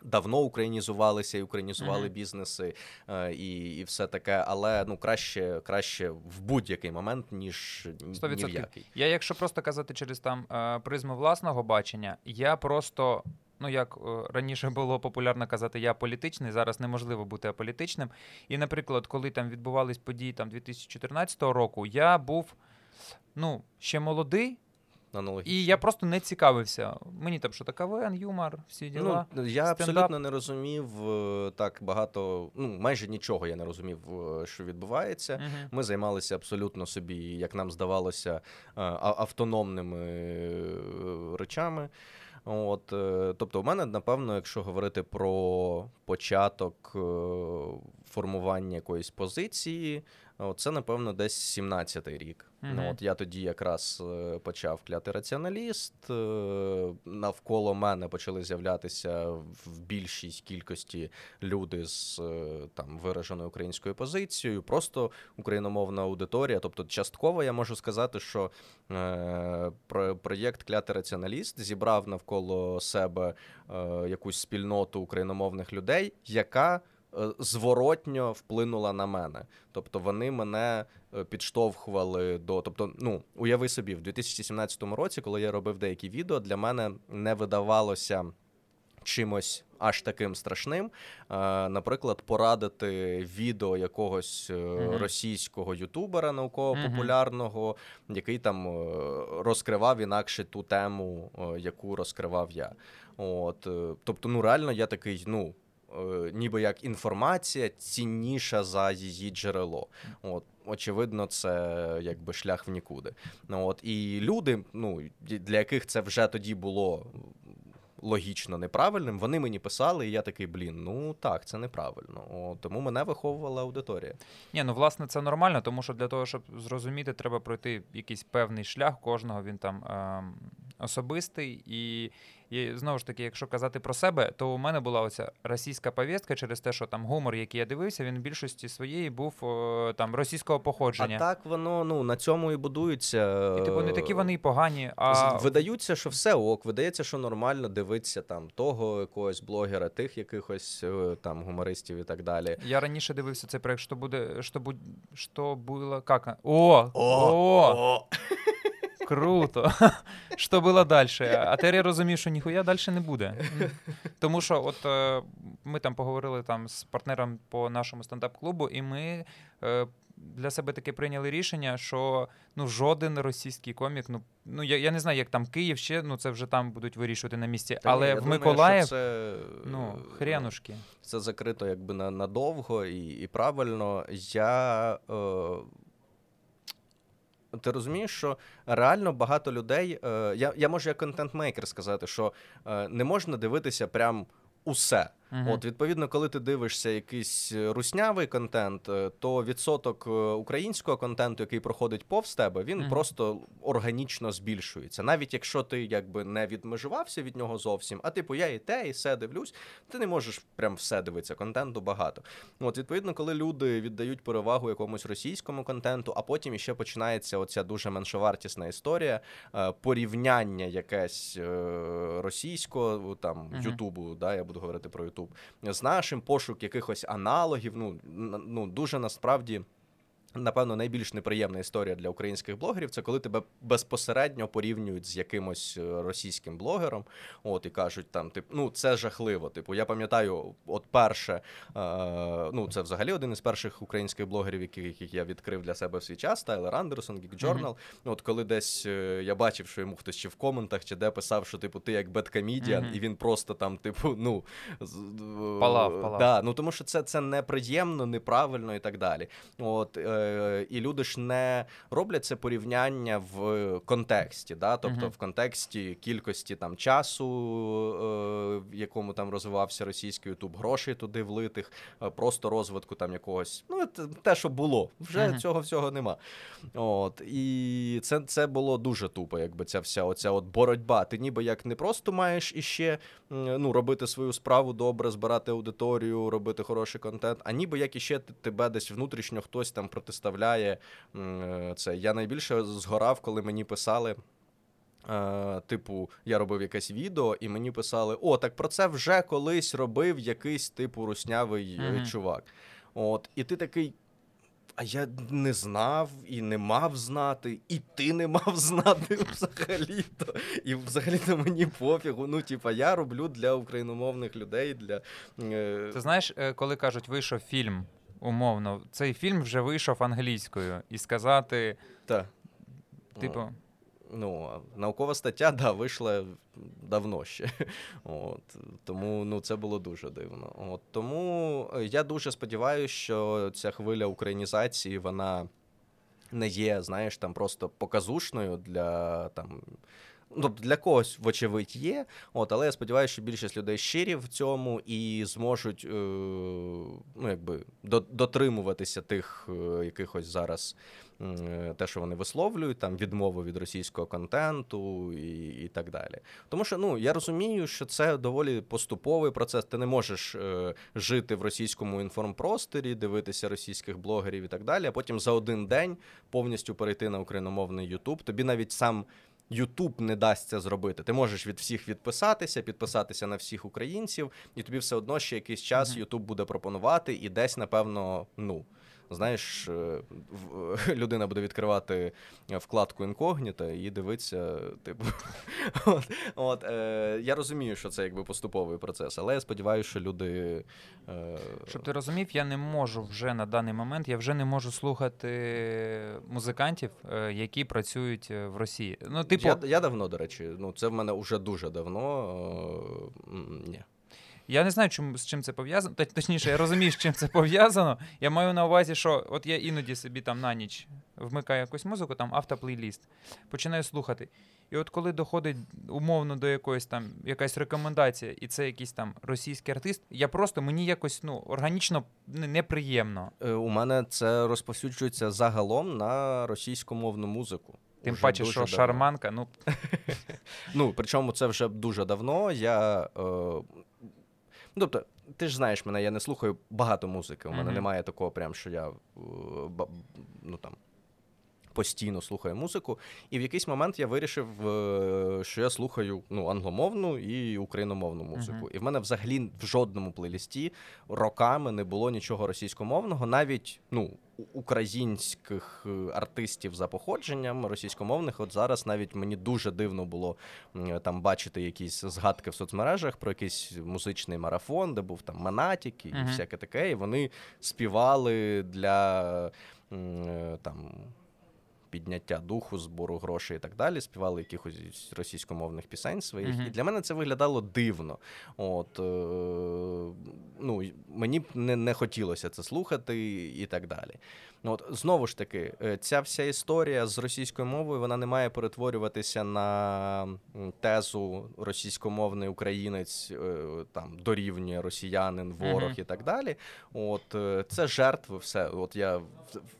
Давно українізувалися і українізували Мгм. бізнеси е, і, і все таке, але ну краще, краще в будь-який момент, ніж ні Сто ні в який. Я, якщо просто казати через там е, призму власного бачення, я просто. Ну, як е, раніше (laughs) було популярно казати, я політичний, зараз неможливо бути аполітичним. І, наприклад, коли там відбувались події там 2014 року, я був ну, ще молодий, Аналогічно. і я просто не цікавився. Мені там що таке КВН, юмор, всі діла. Ну, я стендап. абсолютно не розумів е, так багато, ну майже нічого я не розумів, е, що відбувається. Мгм. Ми займалися абсолютно собі, як нам здавалося, е, автономними речами. От, тобто, у мене, напевно, якщо говорити про початок формування якоїсь позиції, це, напевно, десь 17-й рік. Мгм. Ну, от я тоді якраз е, почав кляти раціоналіст. е, Навколо мене почали з'являтися в більшій кількості люди з е, там вираженою українською позицією, просто україномовна аудиторія. Тобто, частково я можу сказати, що е, про- проєкт Клятий раціоналіст зібрав навколо себе е, якусь спільноту україномовних людей, яка зворотньо вплинула на мене. Тобто вони мене е, підштовхували до. Тобто, ну уяви собі, в 2017 році, коли я робив деякі відео, для мене не видавалося чимось аж таким страшним. Е, Наприклад, порадити відео якогось е, Мгм. російського ютубера науково-популярного, який там е, розкривав інакше ту тему, е, яку розкривав я. От, е, тобто, ну реально, я такий, ну. Е, Ніби як інформація цінніша за її джерело. От, очевидно, це якби шлях в нікуди. Ну, от, і люди, ну, для яких це вже тоді було логічно неправильним, вони мені писали, і я такий, блін, ну так, це неправильно. От, тому мене виховувала аудиторія. Ні, ну власне це нормально, тому що для того, щоб зрозуміти, треба пройти якийсь певний шлях. Кожного він там ем, особистий. І, і знову ж таки, якщо казати про себе, то у мене була оця російська повістка через те, що там гумор, який я дивився, він в більшості своєї був е, там російського походження. А так воно ну на цьому і будується. І типу не такі вони і погані, а Видаються, що все ок, видається, що нормально дивитися там того якогось блогера, тих якихось е, там гумористів і так далі. я раніше дивився цей проект, що буде, що будь, що було, как? О, о, Круто. (laughs) Що було далі? А тепер я розумів, що ніхуя далі не буде. Тому що, от е, ми там поговорили там з партнером по нашому стендап-клубу, і ми е, для себе таке прийняли рішення, що ну жоден російський комік, ну ну я, я не знаю, як там Київ ще, ну це вже там будуть вирішувати на місці. Та ні, Але я в думаю, Миколаїв, це, ну, е, хренушки. це закрито якби на, надовго і, і правильно. Я. Е, ти розумієш, що реально багато людей. Е, я, я можу як контент-мейкер сказати, що е, не можна дивитися прям усе. Мгм. От, відповідно, коли ти дивишся якийсь е, руснявий контент, е, то відсоток е, українського контенту, який проходить повз тебе, він Мгм. просто органічно збільшується. Навіть якщо ти якби не відмежувався від нього зовсім, а типу я і те, і все дивлюсь, ти не можеш прям все дивитися. Контенту багато. От, відповідно, коли люди віддають перевагу якомусь російському контенту, а потім іще починається оця дуже меншовартісна історія, порівняння якесь російського там. Ютубу, да, я буду говорити про Ютуб, з нашим пошук якихось аналогів. Ну, ну дуже насправді. Напевно, найбільш неприємна історія для українських блогерів це коли тебе безпосередньо порівнюють з якимось е, російським блогером. От і кажуть, там тип, ну це жахливо. Типу, я пам'ятаю, от перше, е, ну це взагалі один із перших українських блогерів, яких, яких я відкрив для себе в свій час, Тайлер Андерсон, Geek Journal. Mm-hmm. От коли десь е, я бачив, що йому хтось чи в коментах, чи де писав, що типу ти як беткомедіан, mm-hmm. і він просто там, типу, ну палав, палав. Да, ну тому що це це неприємно, неправильно і так далі. От. Е, і люди ж не роблять це порівняння в контексті, да? тобто в контексті кількості там часу, е, в якому там розвивався російський ютуб, грошей туди влитих, е, просто розвитку там якогось. Ну, те, що було, вже uh-huh. цього всього нема. От І це це було дуже тупо, якби ця вся оця от боротьба. Ти ніби як не просто маєш іще ну, робити свою справу добре, збирати аудиторію, робити хороший контент, а ніби як іще тебе десь внутрішньо хтось там протиставляє е, це. Я найбільше згорав, коли мені писали. Uh, типу, я робив якесь відео, і мені писали: О, так про це вже колись робив якийсь типу руснявий uh-huh. чувак. От, І ти такий. А я не знав і не мав знати, і ти не мав (laughs) знати взагалі-то. І взагалі-то мені пофігу. Ну, типа, я роблю для україномовних людей. для... Е... Ти знаєш, коли кажуть, вийшов фільм умовно, цей фільм вже вийшов англійською, і сказати. Так. Типу. Ну, наукова стаття, да, вийшла давно ще. (laughs) От, Тому ну, це було дуже дивно. От, Тому е, я дуже сподіваюся, що ця хвиля українізації, вона не є, знаєш, там просто показушною для там ну, для когось, вочевидь, є. От, Але я сподіваюся, що більшість людей щирі в цьому і зможуть е, ну, якби, дотримуватися тих е, якихось зараз. Те, що вони висловлюють, там відмову від російського контенту і і так далі. Тому що ну я розумію, що це доволі поступовий процес. Ти не можеш е, жити в російському інформпросторі, дивитися російських блогерів і так далі. А потім за один день повністю перейти на україномовний Ютуб. Тобі навіть сам Ютуб не дасть це зробити. Ти можеш від всіх відписатися, підписатися на всіх українців, і тобі все одно ще якийсь час Ютуб буде пропонувати, і десь, напевно, ну знаєш, е, (laughs) людина буде відкривати вкладку інкогніта і дивиться, типу, (laughs) от, от е, я розумію, що це якби поступовий процес, але я сподіваюся, що люди. Е... Щоб ти розумів, я не можу вже на даний момент, я вже не можу слухати музикантів, е, які працюють в Росії. Ну, типу, я, я давно, до речі, ну це в мене вже дуже давно. Е, ні. Я не знаю, чому з чим це пов'язано. Точніше, я розумію, з чим це пов'язано. Я маю на увазі, що от я іноді собі там на ніч вмикаю якусь музику, там автоплейліст, починаю слухати. І от коли доходить умовно до якоїсь там якась рекомендація, і це якийсь там російський артист, я просто мені якось ну органічно неприємно. Е, у мене це розповсюджується загалом на російськомовну музику. Тим вже паче, що давно. шарманка, ну (laughs) ну причому це вже дуже давно. Я е, Тобто, ти ж знаєш мене, я не слухаю багато музики. У мене mm-hmm. немає такого, прям, що я е, ну там постійно слухаю музику. І в якийсь момент я вирішив, е, що я слухаю ну, англомовну і україномовну музику. Mm-hmm. І в мене взагалі в жодному плейлісті роками не було нічого російськомовного, навіть ну, українських е, артистів за походженням російськомовних. От зараз навіть мені дуже дивно було там бачити якісь згадки в соцмережах про якийсь музичний марафон, де був там Манатік і uh-huh. всяке таке. І вони співали для е, там підняття духу, збору грошей і так далі, співали якихось російськомовних пісень своїх. Uh-huh. І для мене це виглядало дивно. От, е, ну, Мені б не, не хотілося це слухати і так далі. Ну, от Знову ж таки, е, ця вся історія з російською мовою вона не має перетворюватися на тезу російськомовний українець е, там дорівнює росіянин, ворог uh-huh. і так далі. От е, Це жертви, все. От я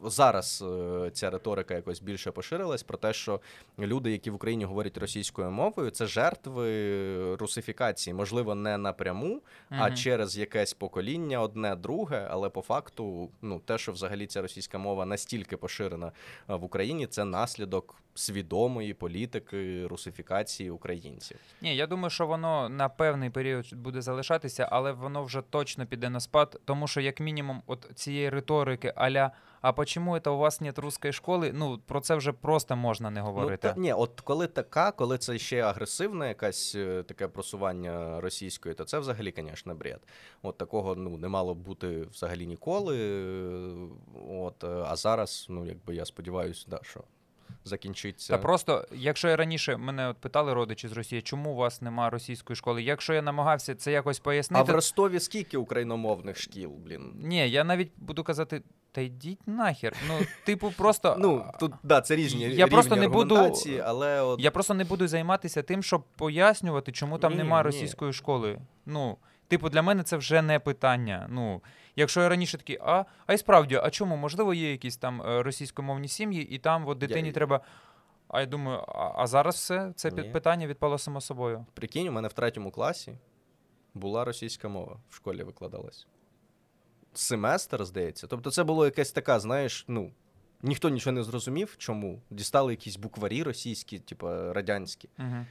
Зараз ця риторика якось більше поширилась про те, що люди, які в Україні говорять російською мовою, це жертви русифікації, можливо, не напряму, uh-huh. а через якесь покоління, одне друге, але по факту, ну те, що взагалі ця російська російська мова настільки поширена е, в Україні, це наслідок свідомої політики русифікації українців. Ні, я думаю, що воно на певний період буде залишатися, але воно вже точно піде на спад, тому що, як мінімум, от цієї риторики аля а почему це у вас нет русської школи? Ну про це вже просто можна не говорити. Ну, та, ні, от коли така, коли це ще агресивне якесь е, таке просування російської, то це взагалі, звісно, бред. От такого ну не мало бути взагалі ніколи. е, От, е, а зараз, ну якби я сподіваюся, да, що закінчиться. Та просто, якщо я раніше мене от питали родичі з Росії, чому у вас немає російської школи? Якщо я намагався це якось пояснити. а в Ростові скільки україномовних шкіл, блін? ні, я навіть буду казати, та йдіть нахер. Ну, типу, просто Ну, тут да, це різні Я рівні просто не буду- але от я просто не буду займатися тим, щоб пояснювати, чому там Ні, немає ні. російської школи. Ну, типу, для мене це вже не питання. Ну, якщо я раніше такий, а, а й справді, а чому? Можливо, є якісь там е, російськомовні сім'ї, і там от дитині Я- треба. А я думаю, а, а зараз все це Ні. питання відпало само собою. прикинь, у мене в третьому класі була російська мова в школі викладалась. Семестр, здається. Тобто, це було якась така, знаєш, ну. Ніхто нічого не зрозумів, чому. Дістали якісь букварі російські, типу радянські. Угу.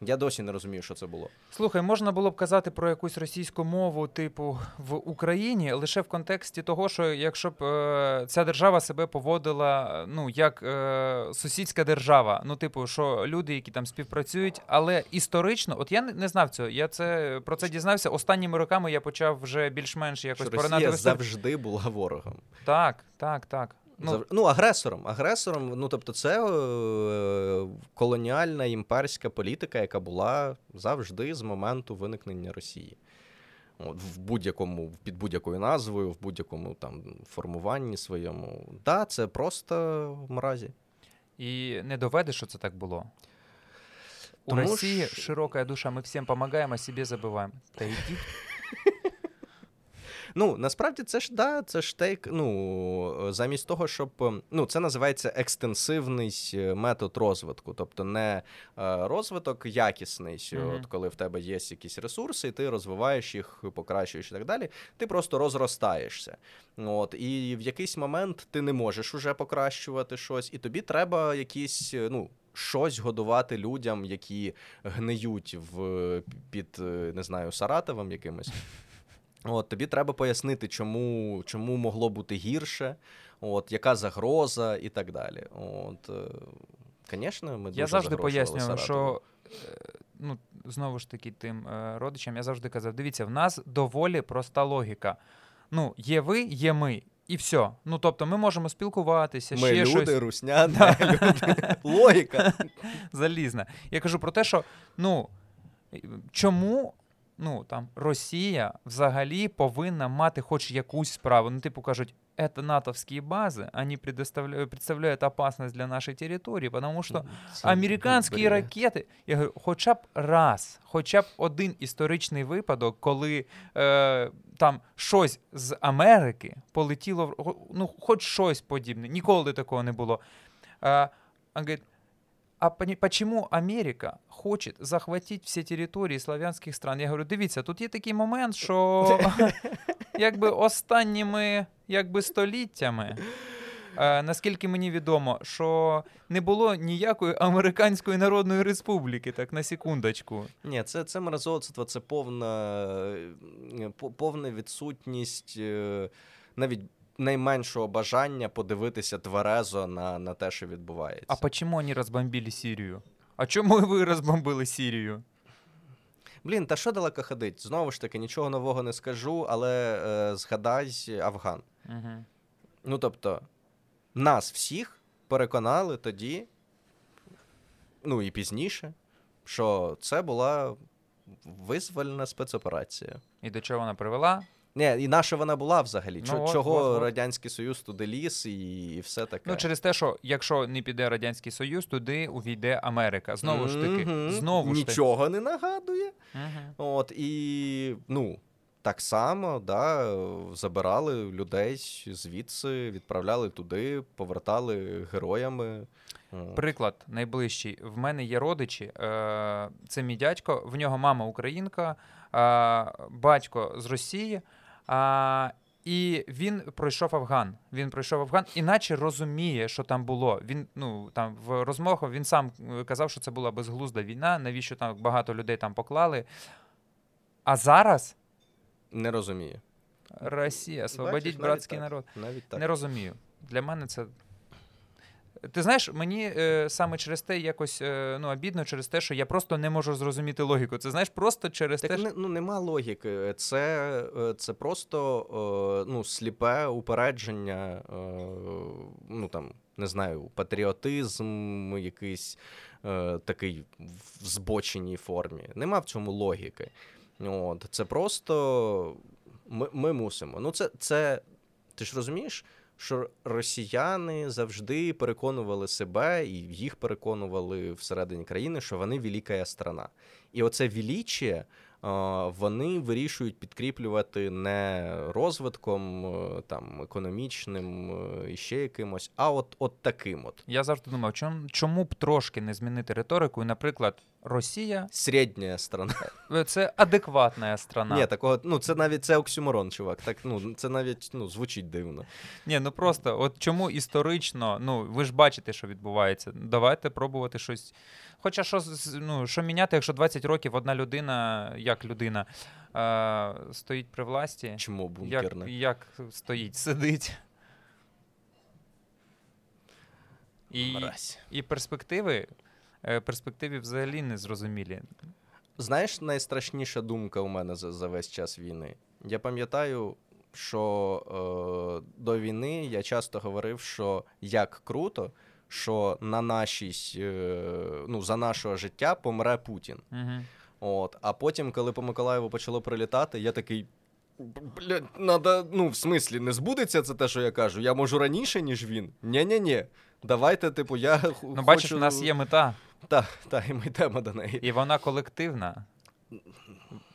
Я досі не розумію, що це було. Слухай, можна було б казати про якусь російську мову, типу, в Україні, лише в контексті того, що якщо б е, ця держава себе поводила ну, як е, сусідська держава, ну, типу, що люди, які там співпрацюють, але історично, от я не, не знав цього. Я це про це дізнався. Останніми роками я почав вже більш-менш якось Що поринати Росія завжди була ворогом. Так, так, так. Ну, Зав... Ну, агресором. Агресором, ну тобто, це е, колоніальна імперська політика, яка була завжди з моменту виникнення Росії. От, в будь-якому, під будь-якою назвою, в будь-якому там формуванні своєму. Да, це просто мразі. І не доведеш, що це так було. У Тому Росії що- широка душа, ми всім допомагаємо, а собі забуваємо. Та йдіть Ну, насправді це ж да, це ж тейк. Ну, замість того, щоб. е, Ну, це називається екстенсивний е, метод розвитку. Тобто не е, розвиток якісний, Мгм. от коли в тебе є якісь ресурси, і ти розвиваєш їх, покращуєш і так далі. Ти просто розростаєшся. От, і в якийсь момент ти не можеш уже покращувати щось, і тобі треба якісь, е, ну. Щось годувати людям, які гниють в під е, не знаю Саратовом якимось. От, тобі треба пояснити, чому, чому могло бути гірше, от, яка загроза і так далі. От, звісно, ми Я завжди Саратову. що е, ну, знову ж таки, тим е, родичам я завжди казав: дивіться, в нас доволі проста логіка. Ну, є ви, є ми. І все. Ну тобто, ми можемо спілкуватися, Ми ще люди, щось русня, (laughs) не люди. Логіка. (laughs) залізне. Я кажу про те, що ну чому ну там Росія взагалі повинна мати хоч якусь справу. Ну, типу кажуть, это натовские базы, они предоставляют, представляют опасность для нашей территории, потому что Це Американські бред. ракети. Я говорю, хоча б раз, хоча б один історичний випадок, коли е, там щось з Америки полетіло, в- ну, хоч щось подібне. Ніколи такого не було. Е, он говорит, а почему Америка хоче захватити всі території славянських стран? Я говорю, дивіться, тут є такий момент, що (laughs) якби останніми якби століттями. Е, наскільки мені відомо, що не було ніякої американської народної республіки, так на секундочку. Ні, це, це мразоцтво, це повна, е, повна відсутність е, навіть найменшого бажання подивитися тверезо на, на те, що відбувається. А почему вони розбомбили Сирію? А чому (laughs) ви розбомбили Сирію? Блін, та що далеко ходить? Знову ж таки, нічого нового не скажу, але е, згадай Афган. Угу. Ну тобто, нас всіх переконали тоді, ну і пізніше, що це була визвольна спецоперація. І до чого вона привела? Ні, і наша вона була взагалі. Ну, от, чого от, от. Радянський Союз туди ліз і, і все таке. Ну, через те, що якщо не піде Радянський Союз, туди увійде Америка. Знову ж таки, знову ж таки. Нічого не нагадує. Мгм. От і ну. Так само, да, забирали людей звідси, відправляли туди, повертали героями. Приклад найближчий. В мене є родичі. Е, це мій дядько, в нього мама українка, батько з Росії. А, і він пройшов Афган. Він пройшов Афган, іначе розуміє, що там було. Він ну там в розмовах він сам е, казав, що це була безглузда війна. Навіщо там багато людей там поклали? А зараз Не розуміє. Росія, освободіть братський так. народ. Навіть так. Не розумію. Для мене це. Ти знаєш, мені е, саме через те якось е, ну, обідно через те, що я просто не можу зрозуміти логіку. Це знаєш, просто через Так те, не, ну, нема логіки. Це, е, це просто е, ну, сліпе упередження, е, ну там, не знаю, патріотизм, якийсь е, такий в збоченій формі. Нема в цьому логіки. От, це просто ми, ми мусимо. Ну, це, це, ти ж розумієш, що росіяни завжди переконували себе, і їх переконували всередині країни, що вони велика страна. І оце величие вони вирішують підкріплювати не розвитком е, там економічним е, і ще якимось, а от, от таким от. Я завжди думав, чому б трошки не змінити риторику, і, наприклад, Росія Середня страна. е, це адекватна страна. Ні, такого, ну це навіть це оксюморон, чувак. Так, ну це навіть ну, звучить дивно. Ні, ну просто от чому історично, ну ви ж бачите, що відбувається. Давайте пробувати щось. Хоча що ну, що міняти, якщо 20 років одна людина, як людина, е, стоїть при власті, Чому як, бункерне? як стоїть, сидить. І, Мразь. і перспективи, е, перспективи взагалі не зрозумілі. Знаєш, найстрашніша думка у мене за, за весь час війни. Я пам'ятаю, що е, до війни я часто говорив, що як круто, що на нашій, е, ну, за нашого життя помре Путін. Угу. От, а потім, коли по Миколаєву почало прилітати, я такий. Блядь, надо, ну, в смислі, не збудеться це те, що я кажу. Я можу раніше, ніж він. Ні-ні-ні. Давайте, типу, я Ну, хочу... бачиш, у нас є мета, Так, так, і ми йдемо до неї. і вона колективна.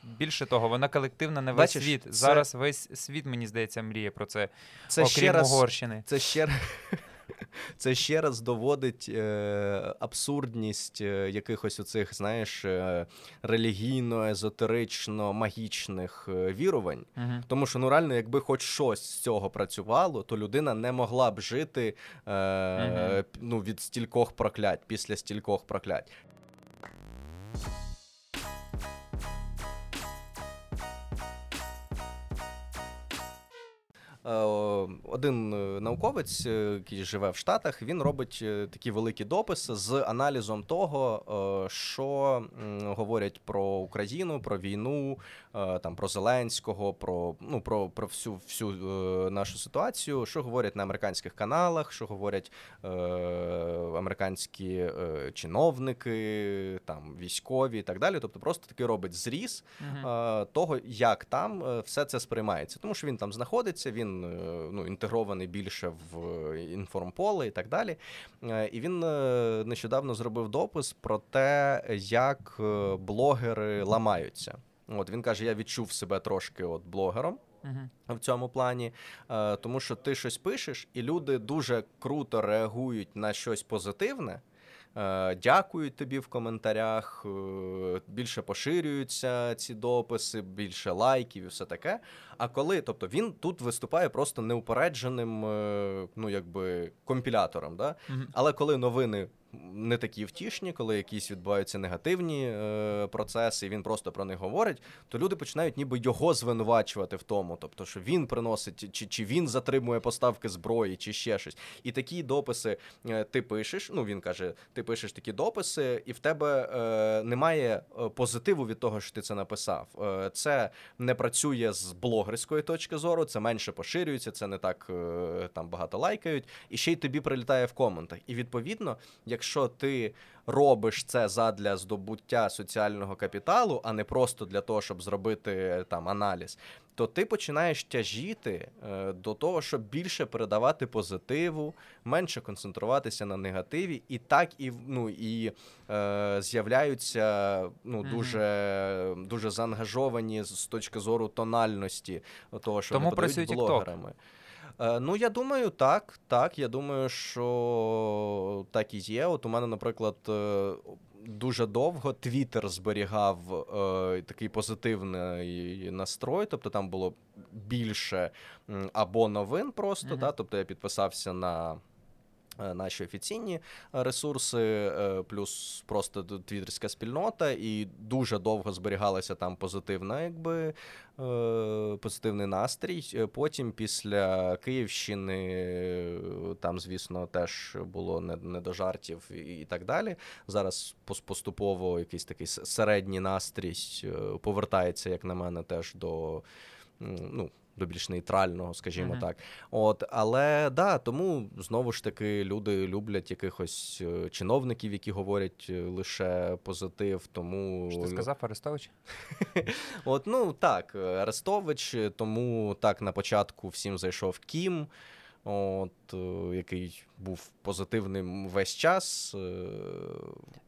Більше того, вона колективна не весь Бачиш, світ. це- Зараз весь світ, мені здається, мріє про це, Це окрім ще раз, Угорщини. це ще, раз- (laughs) це ще раз доводить е, абсурдність е, якихось оцих, знаєш, е, релігійно-езотерично-магічних е, вірувань. Угу. Тому що ну реально, якби хоч щось з цього працювало, то людина не могла б жити е, Мгм. ну, від стількох проклять, після стількох проклять. Один е, науковець, е, який живе в Штатах, він робить е, такі великі дописи з аналізом того, е, що говорять про Україну, про війну, е, там про Зеленського, про ну про, про всю всю е, нашу ситуацію, що говорять на американських каналах, що говорять е, американські е, чиновники, там військові і так далі. Тобто, просто таки робить зріз е, того, як там е, все це сприймається. Тому що він там знаходиться, він е, ну, інтегрований більше в е, інформполе і так далі. Е, І він нещодавно зробив допис про те, як блогери ламаються. От він каже: я відчув себе трошки от блогером. В цьому плані, тому що ти щось пишеш, і люди дуже круто реагують на щось позитивне, дякують тобі в коментарях, е, більше поширюються ці дописи, більше лайків і все таке. А коли, тобто він тут виступає просто неупередженим, е, ну якби компілятором, да? Угу. Але коли новини не такі втішні, коли якісь відбуваються негативні е, процеси, і він просто про них говорить, то люди починають ніби його звинувачувати в тому, тобто, що він приносить, чи, чи він затримує поставки зброї, чи ще щось. І такі дописи е, ти пишеш. Ну він каже: ти пишеш такі дописи, і в тебе е, немає е, позитиву від того, що ти це написав. Е, це не працює з блогерської точки зору, це менше поширюється, це не так е, там багато лайкають, і ще й тобі прилітає в коментах. І відповідно, якщо ти робиш це задля здобуття соціального капіталу, а не просто для того, щоб зробити е, там аналіз, то ти починаєш тяжіти е, до того, щоб більше передавати позитиву, менше концентруватися на негативі, і так і ну і е, з'являються ну дуже, дуже заангажовані з точки зору тональності того, що Тому вони подають блогерами. Е, Ну, я думаю, так. Так, я думаю, що так і є. От у мене, наприклад, е, дуже довго Твіттер зберігав е, такий позитивний настрой, тобто там було більше або новин просто, Мгм. да, тобто я підписався на. Е, наші офіційні ресурси, е, плюс просто твіттерська спільнота, і дуже довго зберігалася там позитивна, якби е, позитивний настрій. Потім, після Київщини, там, звісно, теж було не, не до жартів і так далі. Зараз поступово якийсь такий середній настрій повертається, як на мене, теж до. ну, до більш нейтрального, скажімо mm-hmm. так. От, Але да, тому знову ж таки люди люблять якихось е, чиновників, які говорять е, лише позитив. Тому Що ти сказав Арестович? (laughs) От, ну так, Арестович, тому так на початку всім зайшов Кім от, е, який був позитивним весь час. Е.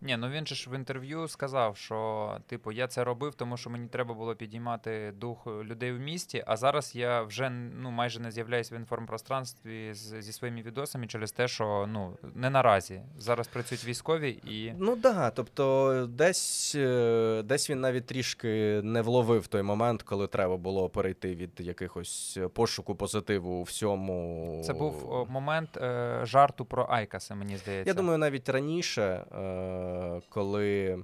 Ні, ну він же ж в інтерв'ю сказав, що типу я це робив, тому що мені треба було підіймати дух людей в місті. А зараз я вже ну майже не з'являюся в інформпространстві з, зі своїми відосами через те, що ну не наразі зараз працюють військові і ну да, тобто десь е, десь він навіть трішки не вловив той момент, коли треба було перейти від якихось пошуку позитиву у всьому. Це був момент е, жарту про Айкаса, мені здається. Я думаю, навіть раніше, е, коли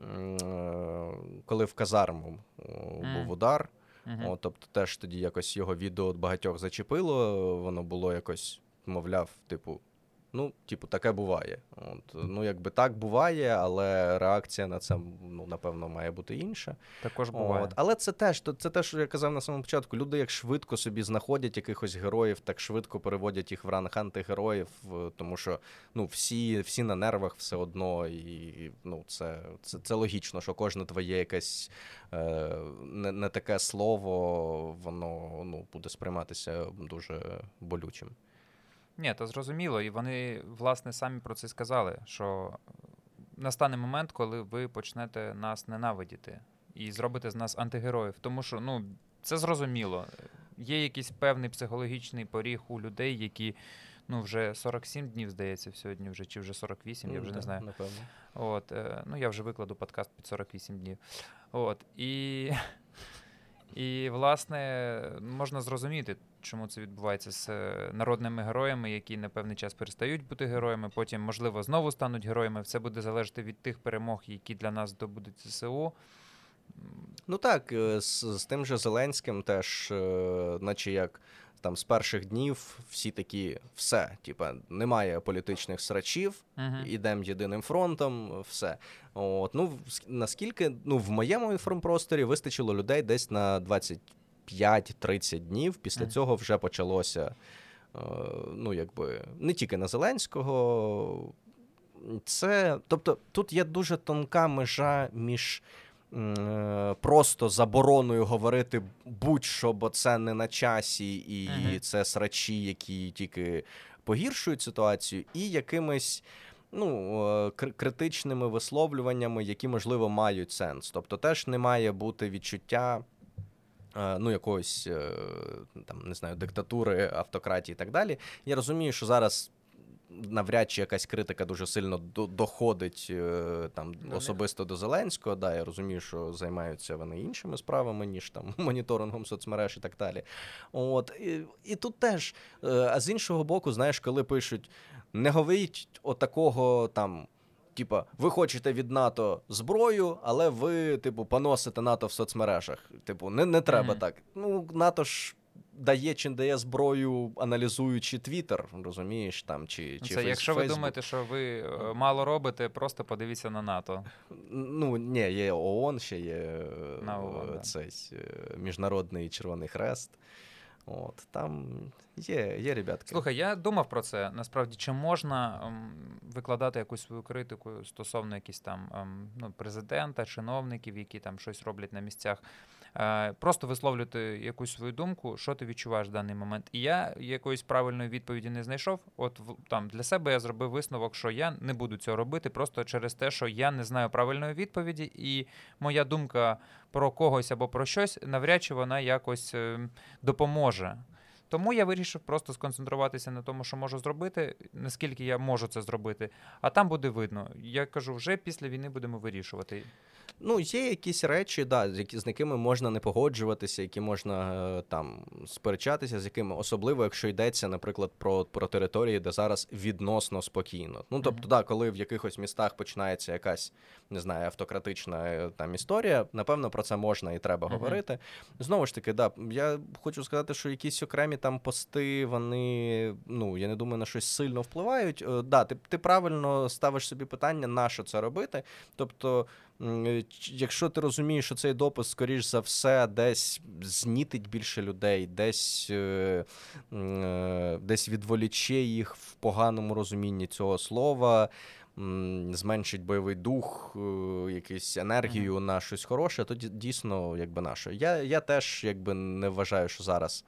е, коли в казарму mm. був удар, mm-hmm. о, тобто теж тоді якось його відео багатьох зачепило, воно було якось, мовляв, типу. Ну, типу, таке буває. От, Ну, якби так буває, але реакція на це, ну, напевно, має бути інша. Також буває. От, Але це теж, це те, що я казав на самому початку. Люди як швидко собі знаходять якихось героїв, так швидко переводять їх в ранг антигероїв, тому що ну, всі всі на нервах все одно, і ну, це це, це логічно, що кожне твоє якесь е, не, не таке слово, воно ну, буде сприйматися дуже болючим. Ні, то зрозуміло, і вони, власне, самі про це сказали, що настане момент, коли ви почнете нас ненавидіти і зробите з нас антигероїв. Тому що, ну, це зрозуміло. Є якийсь певний психологічний поріг у людей, які ну, вже 47 днів, здається, сьогодні вже, чи вже 48, mm, я вже так, не знаю. Напевно. От, е, Ну, я вже викладу подкаст під 48 днів. От, І (laughs) і, власне, можна зрозуміти, чому це відбувається з е, народними героями, які на певний час перестають бути героями, потім, можливо, знову стануть героями. Все буде залежати від тих перемог, які для нас здобудуть ЗСУ. Ну так, е, з, з тим же Зеленським теж, е, наче як там з перших днів всі такі, все, типа, немає політичних срачів, uh-huh. ідемо єдиним фронтом, все. От, ну, Наскільки ну, в моєму інформпросторі вистачило людей десь на 25-30 днів. Після цього вже почалося. Е, ну, якби не тільки на Зеленського. Це, тобто, тут є дуже тонка межа між Е, просто забороною говорити будь-що, бо це не на часі, і uh-huh. це срачі, які тільки погіршують ситуацію, і якимись. Ну, е, критичними висловлюваннями, які, можливо, мають сенс. Тобто теж не має бути відчуття ну, якоїсь там, не знаю, диктатури, автократії і так далі. Я розумію, що зараз навряд чи якась критика дуже сильно доходить е, там до особисто до Зеленського. Да, Я розумію, що займаються вони іншими справами, ніж там (laughs) моніторингом соцмереж і так далі. От І, і тут теж, е, а з іншого боку, знаєш, коли пишуть, не говоріть отакого там. Типа, ви хочете від НАТО зброю, але ви, типу, поносите НАТО в соцмережах. Типу, не не треба mm-hmm. так. Ну, НАТО ж дає чи не дає зброю, аналізуючи Твіттер, розумієш там чи чи Це, Якщо ви думаєте, що ви е, мало робите, просто подивіться на НАТО. Ну ні, є ООН, ще є на ООН, цей да. міжнародний Червоний Хрест. От там є є ребятки. Слухай, я думав про це. Насправді, чи можна ем, викладати якусь свою критику стосовно якісь там ем, ну, президента, чиновників, які там щось роблять на місцях. Е, просто висловлювати якусь свою думку, що ти відчуваєш в даний момент. І я якоїсь правильної відповіді не знайшов. От там для себе я зробив висновок, що я не буду цього робити, просто через те, що я не знаю правильної відповіді, і моя думка про когось або про щось навряд чи вона якось ем, допоможе. Тому я вирішив просто сконцентруватися на тому, що можу зробити, наскільки я можу це зробити, а там буде видно. Я кажу, вже після війни будемо вирішувати. Ну, є якісь речі, да, які, з якими можна не погоджуватися, які можна е, там сперечатися, з якими, особливо, якщо йдеться, наприклад, про про території, де зараз відносно спокійно. Ну, тобто, да, коли в якихось містах починається якась, не знаю, автократична е, там історія, напевно, про це можна і треба uh-huh. говорити. Знову ж таки, да, я хочу сказати, що якісь окремі там пости, вони, ну, я не думаю, на щось сильно впливають. Е, да, ти, ти правильно ставиш собі питання, на що це робити. Тобто. Якщо ти розумієш, що цей допис, скоріш за все, десь знітить більше людей, десь е, е, десь відволіче їх в поганому розумінні цього слова, зменшить бойовий дух, е, якусь енергію на щось хороше, то дійсно якби наше. Я я теж якби не вважаю, що зараз.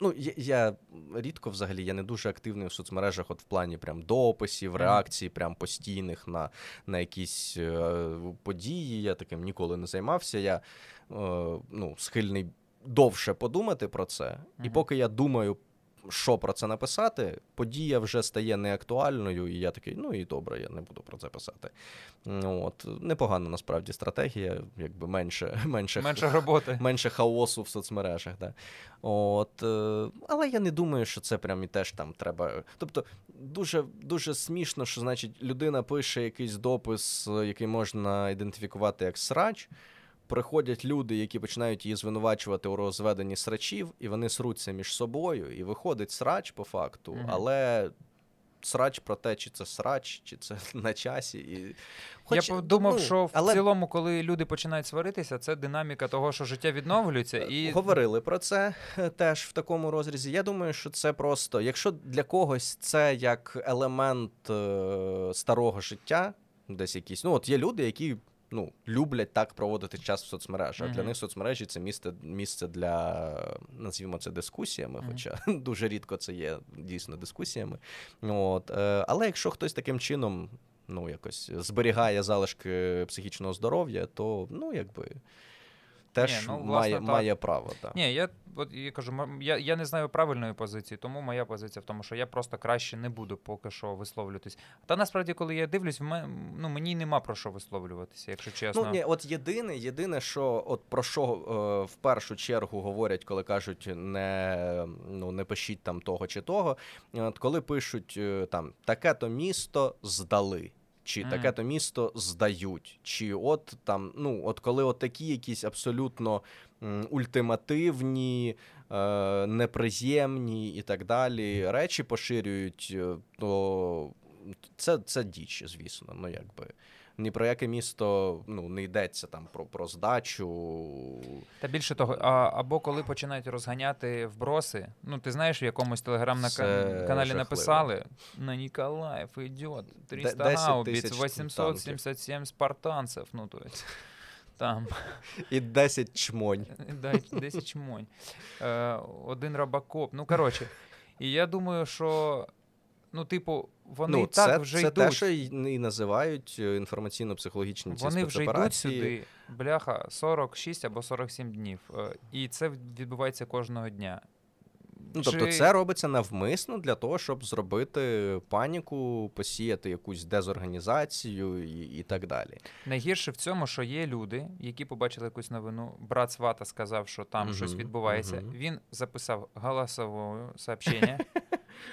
Ну, я я рідко взагалі я не дуже активний в соцмережах, от в плані прям дописів, реакцій, прям постійних на на якісь е, події. Я таким ніколи не займався. Я е, ну, схильний довше подумати про це. І поки я думаю що про це написати, подія вже стає неактуальною, і я такий, ну і добре, я не буду про це писати. От Непогана насправді стратегія, якби менше (laughs) менше, менше роботи. Менше хаосу в соцмережах. Да. От, е, Але я не думаю, що це прям і теж там треба. Тобто, дуже дуже смішно, що значить людина пише якийсь допис, який можна ідентифікувати як срач приходять люди, які починають її звинувачувати у розведенні срачів, і вони сруться між собою, і виходить срач по факту, mm але. Срач про те, чи це срач, чи це (laughs) на часі. І... Хоч, Я подумав, ну, що в але... цілому, коли люди починають сваритися, це динаміка того, що життя відновлюється. і... Говорили про це е, теж в такому розрізі. Я думаю, що це просто, якщо для когось це як елемент е- старого життя, десь якісь. Ну, от є люди, які ну, люблять так проводити час в соцмережах. Mm-hmm. Для них соцмережі це місце місце для, назвімо це дискусіями, mm-hmm. хоча (laughs) дуже рідко це є дійсно дискусіями. От, е, Але якщо хтось таким чином ну, якось зберігає залишки психічного здоров'я, то ну, якби теж Ні, ну, власне, має має право. Так. Ні, я от я кажу, я я не знаю правильної позиції, тому моя позиція в тому, що я просто краще не буду поки що висловлюватись. Та насправді, коли я дивлюсь, ну, мені нема про що висловлюватися, якщо чесно. Ну ні, от єдине, єдине, що от про що е, в першу чергу говорять, коли кажуть, не ну не пишіть там того чи того. От коли пишуть е, там таке-то місто здали чи mm. таке то місто здають, чи от там, ну от коли от такі якісь абсолютно м, ультимативні, е, неприємні і так далі речі поширюють, е, то це це діч, звісно. Ну якби ні про яке місто ну не йдеться там про про здачу. Та більше того, а, або коли починають розганяти вброси. Ну ти знаєш, в якомусь телеграм-каналі написали на Ніколаїв йде 300 гаубиць, 877 спартанців. Ну то есть. Там. І 10 чмонь. 10 чмонь. Е, Один рабакоп. Ну, коротше. І я думаю, що Ну, типу, вони ну, так вже це йдуть. Це те, що і називають е, інформаційно-психологічні ці Вони вже йдуть сюди, бляха, 46 або 47 днів. Е, і це відбувається кожного дня. Ну, Тобто Чи... це робиться навмисно для того, щоб зробити паніку, посіяти якусь дезорганізацію і і так далі. Найгірше в цьому, що є люди, які побачили якусь новину. Брат Свата сказав, що там uh щось відбувається. uh Він записав голосове сообщення. (laughs)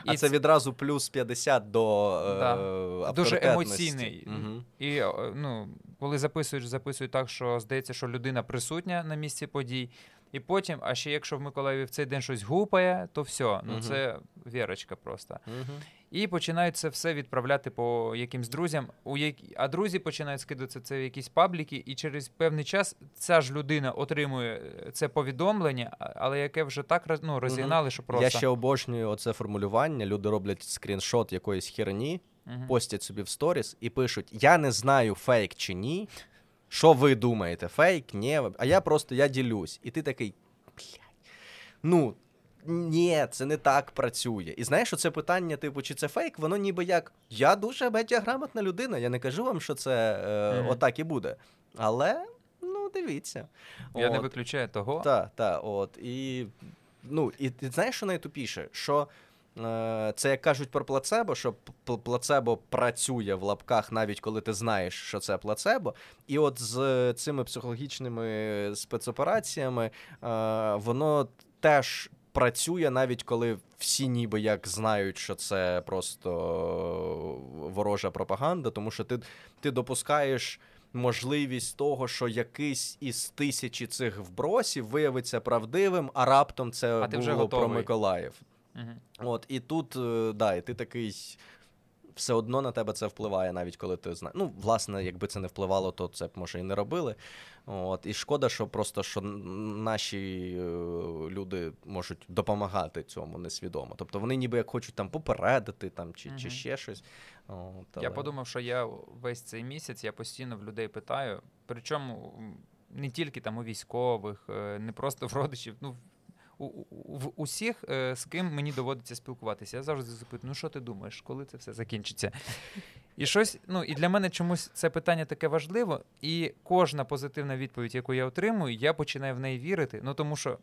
А і це відразу плюс 50 до е, дуже емоційний. Угу. І ну, коли записуєш, записують так, що здається, що людина присутня на місці подій. І потім, а ще якщо в Миколаєві в цей день щось гупає, то все, ну це вірочка просто. Uh-huh. І починають це все відправляти по якимсь друзям. У які... А друзі починають скидатися це в якісь пабліки, і через певний час ця ж людина отримує е, це повідомлення, але яке вже так ну, розігнали, що просто. Я ще обожнюю оце формулювання. Люди роблять скріншот якоїсь херні, постять собі в сторіс і пишуть: Я не знаю, фейк чи ні. Що ви думаєте? Фейк? Ні. А я просто я ділюсь. І ти такий. блядь, Ну, ні, це не так працює. І знаєш, що це питання, типу, чи це фейк, воно ніби як я дуже медіаграмотна людина. Я не кажу вам, що це е, mm-hmm. отак і буде. Але, ну, дивіться. Я от. не виключаю того. Так, так, от. І ну, і ти знаєш, що найтупіше? Що це як кажуть про плацебо, що плацебо працює в лапках, навіть коли ти знаєш, що це плацебо. І от з цими психологічними спецопераціями воно теж працює навіть коли всі ніби як знають, що це просто ворожа пропаганда, тому що ти, ти допускаєш. Можливість того, що якийсь із тисячі цих вбросів виявиться правдивим, а раптом це а було про Миколаїв. Угу. От і тут е, да, і ти такий все одно на тебе це впливає, навіть коли ти знаєш. Ну, власне, якби це не впливало, то це б може і не робили. От І шкода, що просто що наші е, люди можуть допомагати цьому несвідомо. Тобто вони ніби як хочуть там попередити там чи угу. чи ще щось. От, але... Я подумав, що я весь цей місяць я постійно в людей питаю, причому не тільки там у військових, е, не просто в родичів. ну у, в усіх, е, з ким мені доводиться спілкуватися. Я завжди запитую, ну що ти думаєш, коли це все закінчиться? І щось, ну і для мене чомусь це питання таке важливо, і кожна позитивна відповідь, яку я отримую, я починаю в неї вірити. Ну тому що.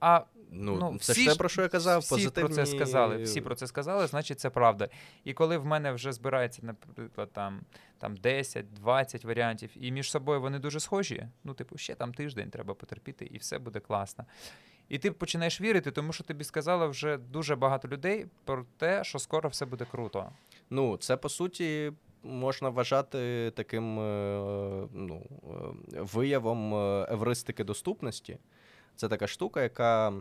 А ну, ну це всі ж те, про що я казав, всі позитивні... про це сказали. Всі про це сказали, значить це правда. І коли в мене вже збирається, наприклад, там там 10-20 варіантів, і між собою вони дуже схожі. Ну, типу, ще там тиждень треба потерпіти, і все буде класно. І ти починаєш вірити, тому що тобі сказали вже дуже багато людей про те, що скоро все буде круто. Ну, це по суті. Можна вважати таким е, ну, е, виявом е, евристики доступності. Це така штука, яка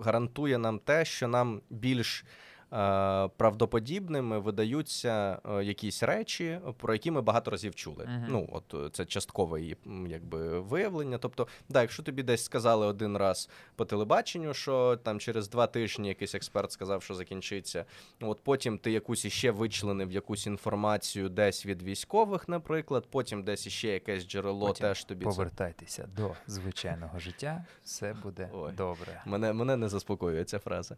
гарантує нам те, що нам більш правдоподібними видаються е, якісь речі, про які ми багато разів чули. Uh-huh. Ну, от е, це часткове якби виявлення. Тобто, да, якщо тобі десь сказали один раз по телебаченню, що там через два тижні якийсь експерт сказав, що закінчиться. От потім ти якусь іще вичленив якусь інформацію десь від військових, наприклад, потім десь іще якесь джерело потім теж тобі повертайтеся це... до звичайного життя, все буде Ой, добре. Мене мене не заспокоює ця фраза.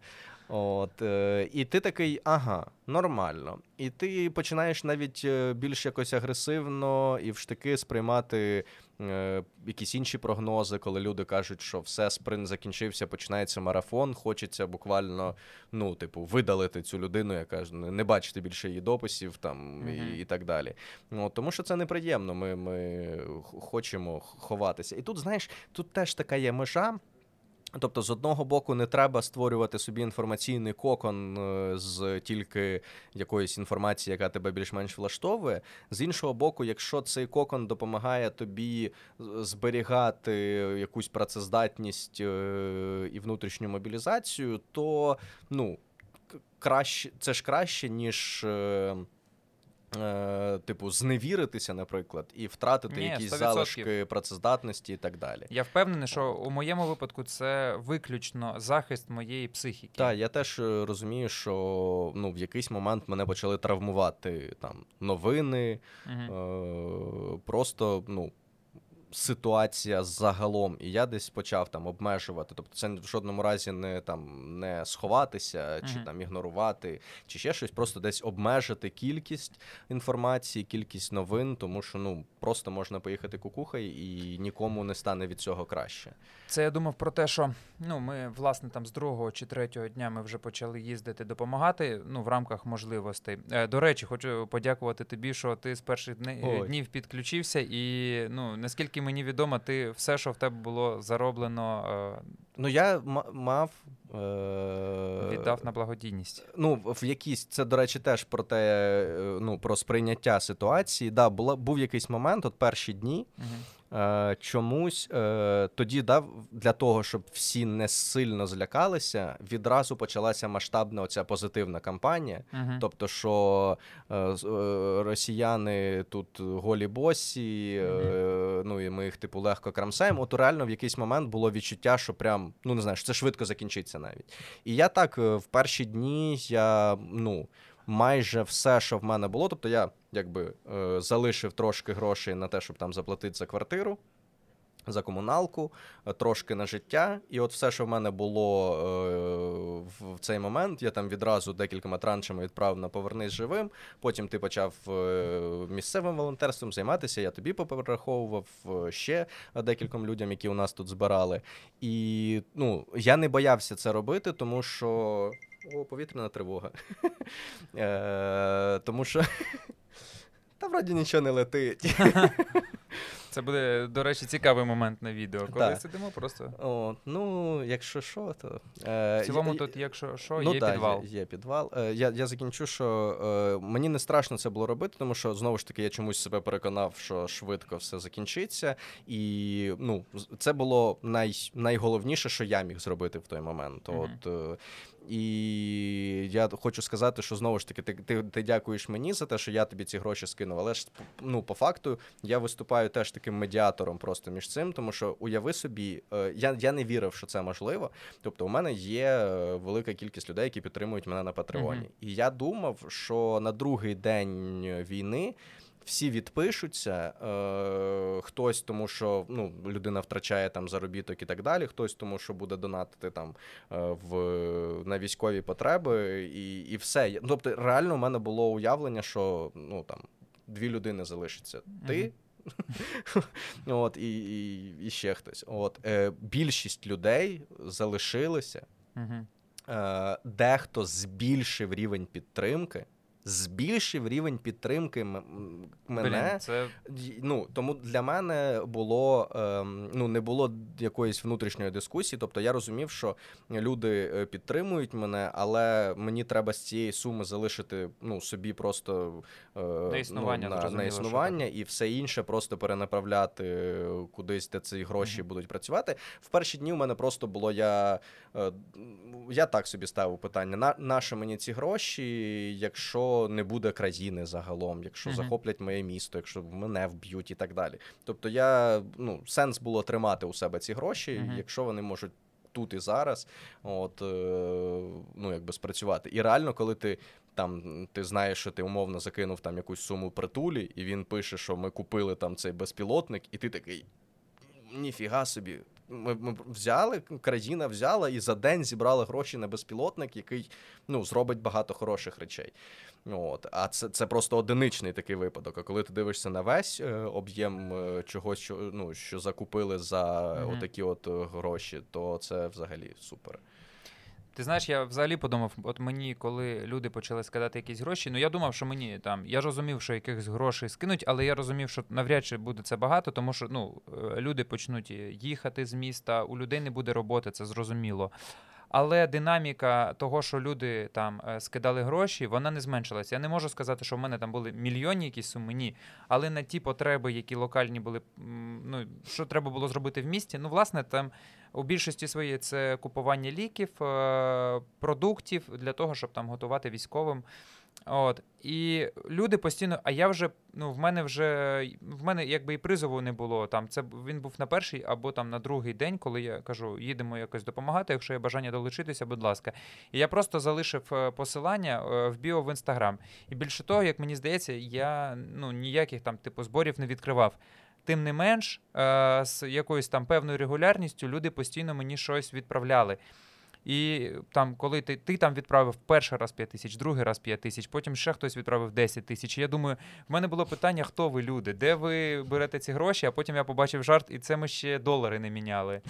От, е, І ти такий, ага, нормально. І ти починаєш навіть е, більш якось агресивно і в штики сприймати е, якісь інші прогнози, коли люди кажуть, що все, спринт закінчився, починається марафон. Хочеться буквально ну, типу, видалити цю людину, яка не бачити більше її дописів там mm-hmm. і і так далі. Ну, Тому що це неприємно. Ми, Ми хочемо ховатися. І тут, знаєш, тут теж така є межа. Тобто, з одного боку, не треба створювати собі інформаційний кокон е, з тільки якоїсь інформації, яка тебе більш-менш влаштовує. З іншого боку, якщо цей кокон допомагає тобі зберігати якусь працездатність е, і внутрішню мобілізацію, то ну краще це ж краще, ніж. Е, типу, зневіритися, наприклад, і втратити Ні, якісь 100%. залишки працездатності і так далі. Я впевнений, що у моєму випадку це виключно захист моєї психіки. Так, я теж е, розумію, що ну, в якийсь момент мене почали травмувати там новини, угу. е- просто ну ситуація загалом, і я десь почав там обмежувати. Тобто, це в жодному разі не там не сховатися, чи uh-huh. там ігнорувати, чи ще щось, просто десь обмежити кількість інформації, кількість новин, тому що ну просто можна поїхати кукухай і нікому не стане від цього краще. Це я думав про те, що ну ми власне там з другого чи третього дня ми вже почали їздити допомагати. Ну в рамках можливостей. Е, до речі, хочу подякувати тобі, що ти з перших днів підключився, і ну наскільки мені відомо, ти все, що в тебе було зароблено. Е, ну, я м- мав. Е- Віддав на благодійність. Ну, в якійсь, це, до речі, теж про те, е, ну, про сприйняття ситуації. Да, була, Був якийсь момент, от перші дні. Угу. Е, чомусь е, тоді дав для того, щоб всі не сильно злякалися, відразу почалася масштабна оця позитивна кампанія. Uh-huh. Тобто, що е, росіяни тут голі босі, uh-huh. ну і ми їх типу легко крамсаємо. От реально в якийсь момент було відчуття, що прям ну не знаю, що це швидко закінчиться навіть. І я так в перші дні я ну майже все, що в мене було. Тобто я якби е, залишив трошки грошей на те, щоб там заплатити за квартиру. За комуналку, е, трошки на життя, і от все, що в мене було е, в цей момент. Я там відразу декількома траншами відправив на повернись живим. Потім ти почав е, місцевим волонтерством займатися. Я тобі поперераховував е, ще декільком людям, які у нас тут збирали. І ну, я не боявся це робити, тому що. О, повітряна тривога. (laughs) Е, Тому що. (laughs) Та вроді нічого не летить. (laughs) Це буде, до речі, цікавий момент на відео. Коли Так. сидимо, просто. О, ну, якщо що, то. Е, В цілому я- тут, якщо що, ну, є да, підвал. Є, є підвал. Е, я, я закінчу, що е, мені не страшно це було робити, тому що знову ж таки я чомусь себе переконав, що швидко все закінчиться. І ну, це було най, найголовніше, що я міг зробити в той момент. Мгм. От, е, і я хочу сказати, що знову ж таки, ти, ти, ти дякуєш мені за те, що я тобі ці гроші скинув. Але ж ну, по факту я виступаю теж таким медіатором просто між цим, тому що уяви собі, е, я, я не вірив, що це можливо. Тобто, у мене є е, велика кількість людей, які підтримують мене на Патреоні. Мгм. І я думав, що на другий день війни. Всі відпишуться, е, хтось тому, що ну, людина втрачає там заробіток і так далі, хтось тому, що буде донатити там е, в, на військові потреби, і, і все. Тобто, реально, у мене було уявлення, що ну там дві людини залишаться. Ти. (laughs) От, і, і, і ще хтось. От, е, більшість людей залишилися. Угу. Е, дехто збільшив рівень підтримки. Збільшив рівень підтримки мене. Блін, це Ну тому для мене було ем, ну не було якоїсь внутрішньої дискусії. Тобто я розумів, що люди е, підтримують мене, але мені треба з цієї суми залишити ну собі просто е, На існування, ну, на, на існування і все інше просто перенаправляти е, кудись, де ці гроші Мгм. будуть працювати. В перші дні у мене просто було я. е, Я так собі ставив питання: на наше мені ці гроші, якщо не буде країни загалом, якщо Мгм. захоплять моє місто, якщо мене вб'ють і так далі. Тобто, я ну сенс було тримати у себе ці гроші, Мгм. якщо вони можуть тут і зараз, от е, ну якби спрацювати. І реально, коли ти. Там ти знаєш, що ти умовно закинув там якусь суму притулі, і він пише, що ми купили там цей безпілотник, і ти такий. Ніфіга собі. Ми, ми взяли, країна взяла і за день зібрала гроші на безпілотник, який ну, зробить багато хороших речей. От. А це, це просто одиничний такий випадок. А коли ти дивишся на весь е, об'єм е, чогось, що, ну, що закупили за Мгм. отакі от е, гроші, то це взагалі супер. Ти знаєш, я взагалі подумав, от мені, коли люди почали скидати якісь гроші, ну я думав, що мені там, я розумів, що якихось грошей скинуть, але я розумів, що навряд чи буде це багато, тому що ну, е, люди почнуть їхати з міста, у людей не буде роботи, це зрозуміло. Але динаміка того, що люди там е, скидали гроші, вона не зменшилася. Я не можу сказати, що в мене там були мільйонні якісь суми, ні. Але на ті потреби, які локальні були, ну що треба було зробити в місті, ну власне там у більшості своїй це купування ліків, е, продуктів для того, щоб там готувати військовим. От і люди постійно. А я вже ну в мене вже в мене якби і призову не було. Там це він був на перший або там на другий день, коли я кажу, їдемо якось допомагати. Якщо є бажання долучитися, будь ласка. І я просто залишив е, посилання е, в біо в інстаграм. І більше того, як мені здається, я ну ніяких там типу зборів не відкривав. Тим не менш, е, з якоюсь там певною регулярністю люди постійно мені щось відправляли. І там, коли ти, ти там відправив перший раз 5 тисяч, другий раз 5 тисяч, потім ще хтось відправив 10 тисяч. Я думаю, в мене було питання, хто ви люди, де ви берете ці гроші, а потім я побачив жарт, і це ми ще долари не міняли.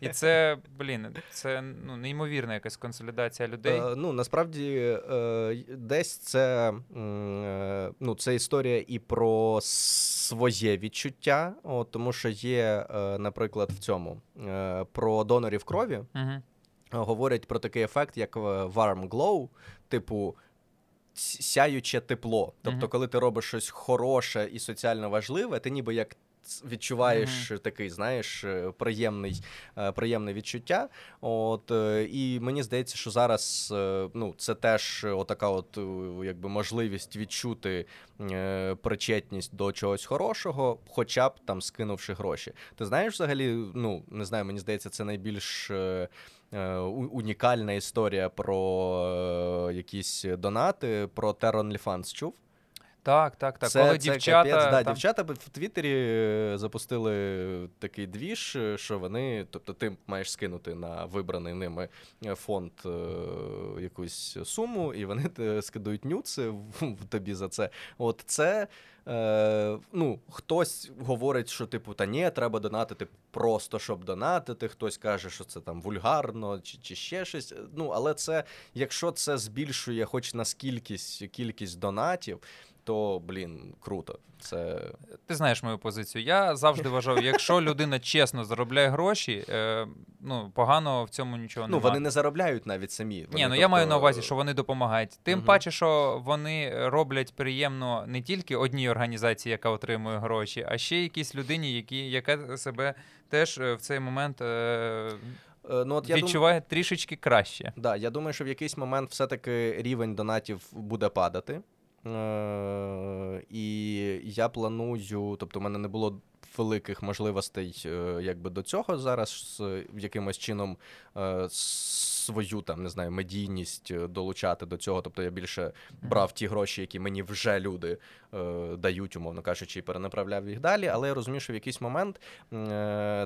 І (laughs) це, блін, це ну, неймовірна якась консолідація людей. Е, ну насправді е, десь це, е, ну, це історія і про своє відчуття, от, тому що є, е, наприклад, в цьому е, про донорів крові. Угу. Говорять про такий ефект, як е, warm glow, типу. Сяюче тепло. Тобто, коли ти робиш щось хороше і соціально важливе, ти ніби як відчуваєш такий, знаєш, е, приємний, е, приємне відчуття. От, і мені здається, що зараз ну, це теж отака от, якби, можливість відчути причетність до чогось хорошого, хоча б там скинувши гроші. Ти знаєш взагалі, ну, не знаю, мені здається, це найбільш. Е, Унікальна історія про е, якісь донати, про Terra OnlyFans чув? Так, так, так. Це, Коли це дівчата капець, да, там... дівчата в Твіттері е, запустили такий двіж, е, що вони, тобто, ти маєш скинути на вибраний ними фонд е, якусь суму, і вони скидують нюци в тобі за це. От це. Е, ну, Хтось говорить, що типу, та ні, треба донатити просто щоб донатити. Хтось каже, що це там вульгарно чи чи ще щось. Ну, Але це, якщо це збільшує хоч на скількись кількість донатів, то блін, круто. Це ти знаєш мою позицію. Я завжди вважав, якщо людина чесно заробляє гроші, е, ну погано в цьому нічого ну, немає. Ну вони не заробляють навіть самі. Вони, Ні, ну тобто... я маю на увазі, що вони допомагають. Тим угу. паче, що вони роблять приємно не тільки одній організації, яка отримує гроші, а ще якійсь людині, які яка себе теж е, в цей момент. Е, е... Ну, от Відчуває я дум... трішечки краще. Да, Я думаю, що в якийсь момент все-таки рівень донатів буде падати. Е, і я планую, тобто, в мене не було великих можливостей е, якби до цього зараз якимось чином е, свою там не знаю медійність долучати до цього. Тобто я більше брав ті гроші, які мені вже люди дають, умовно кажучи, і перенаправляв їх далі. Але я розумію, що в якийсь момент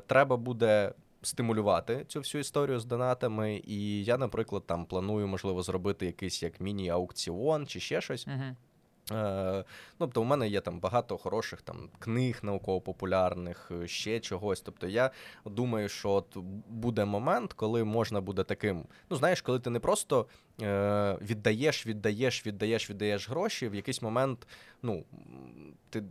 треба буде. Стимулювати цю всю історію з донатами, і я, наприклад, там планую, можливо, зробити якийсь як міні-аукціон чи ще щось. Uh-huh. Е, ну, Тобто, у мене є там багато хороших там книг науково-популярних, е, ще чогось. Тобто, я думаю, що от буде момент, коли можна буде таким. Ну, знаєш, коли ти не просто е, віддаєш, віддаєш, віддаєш, віддаєш гроші, в якийсь момент, ну, ти.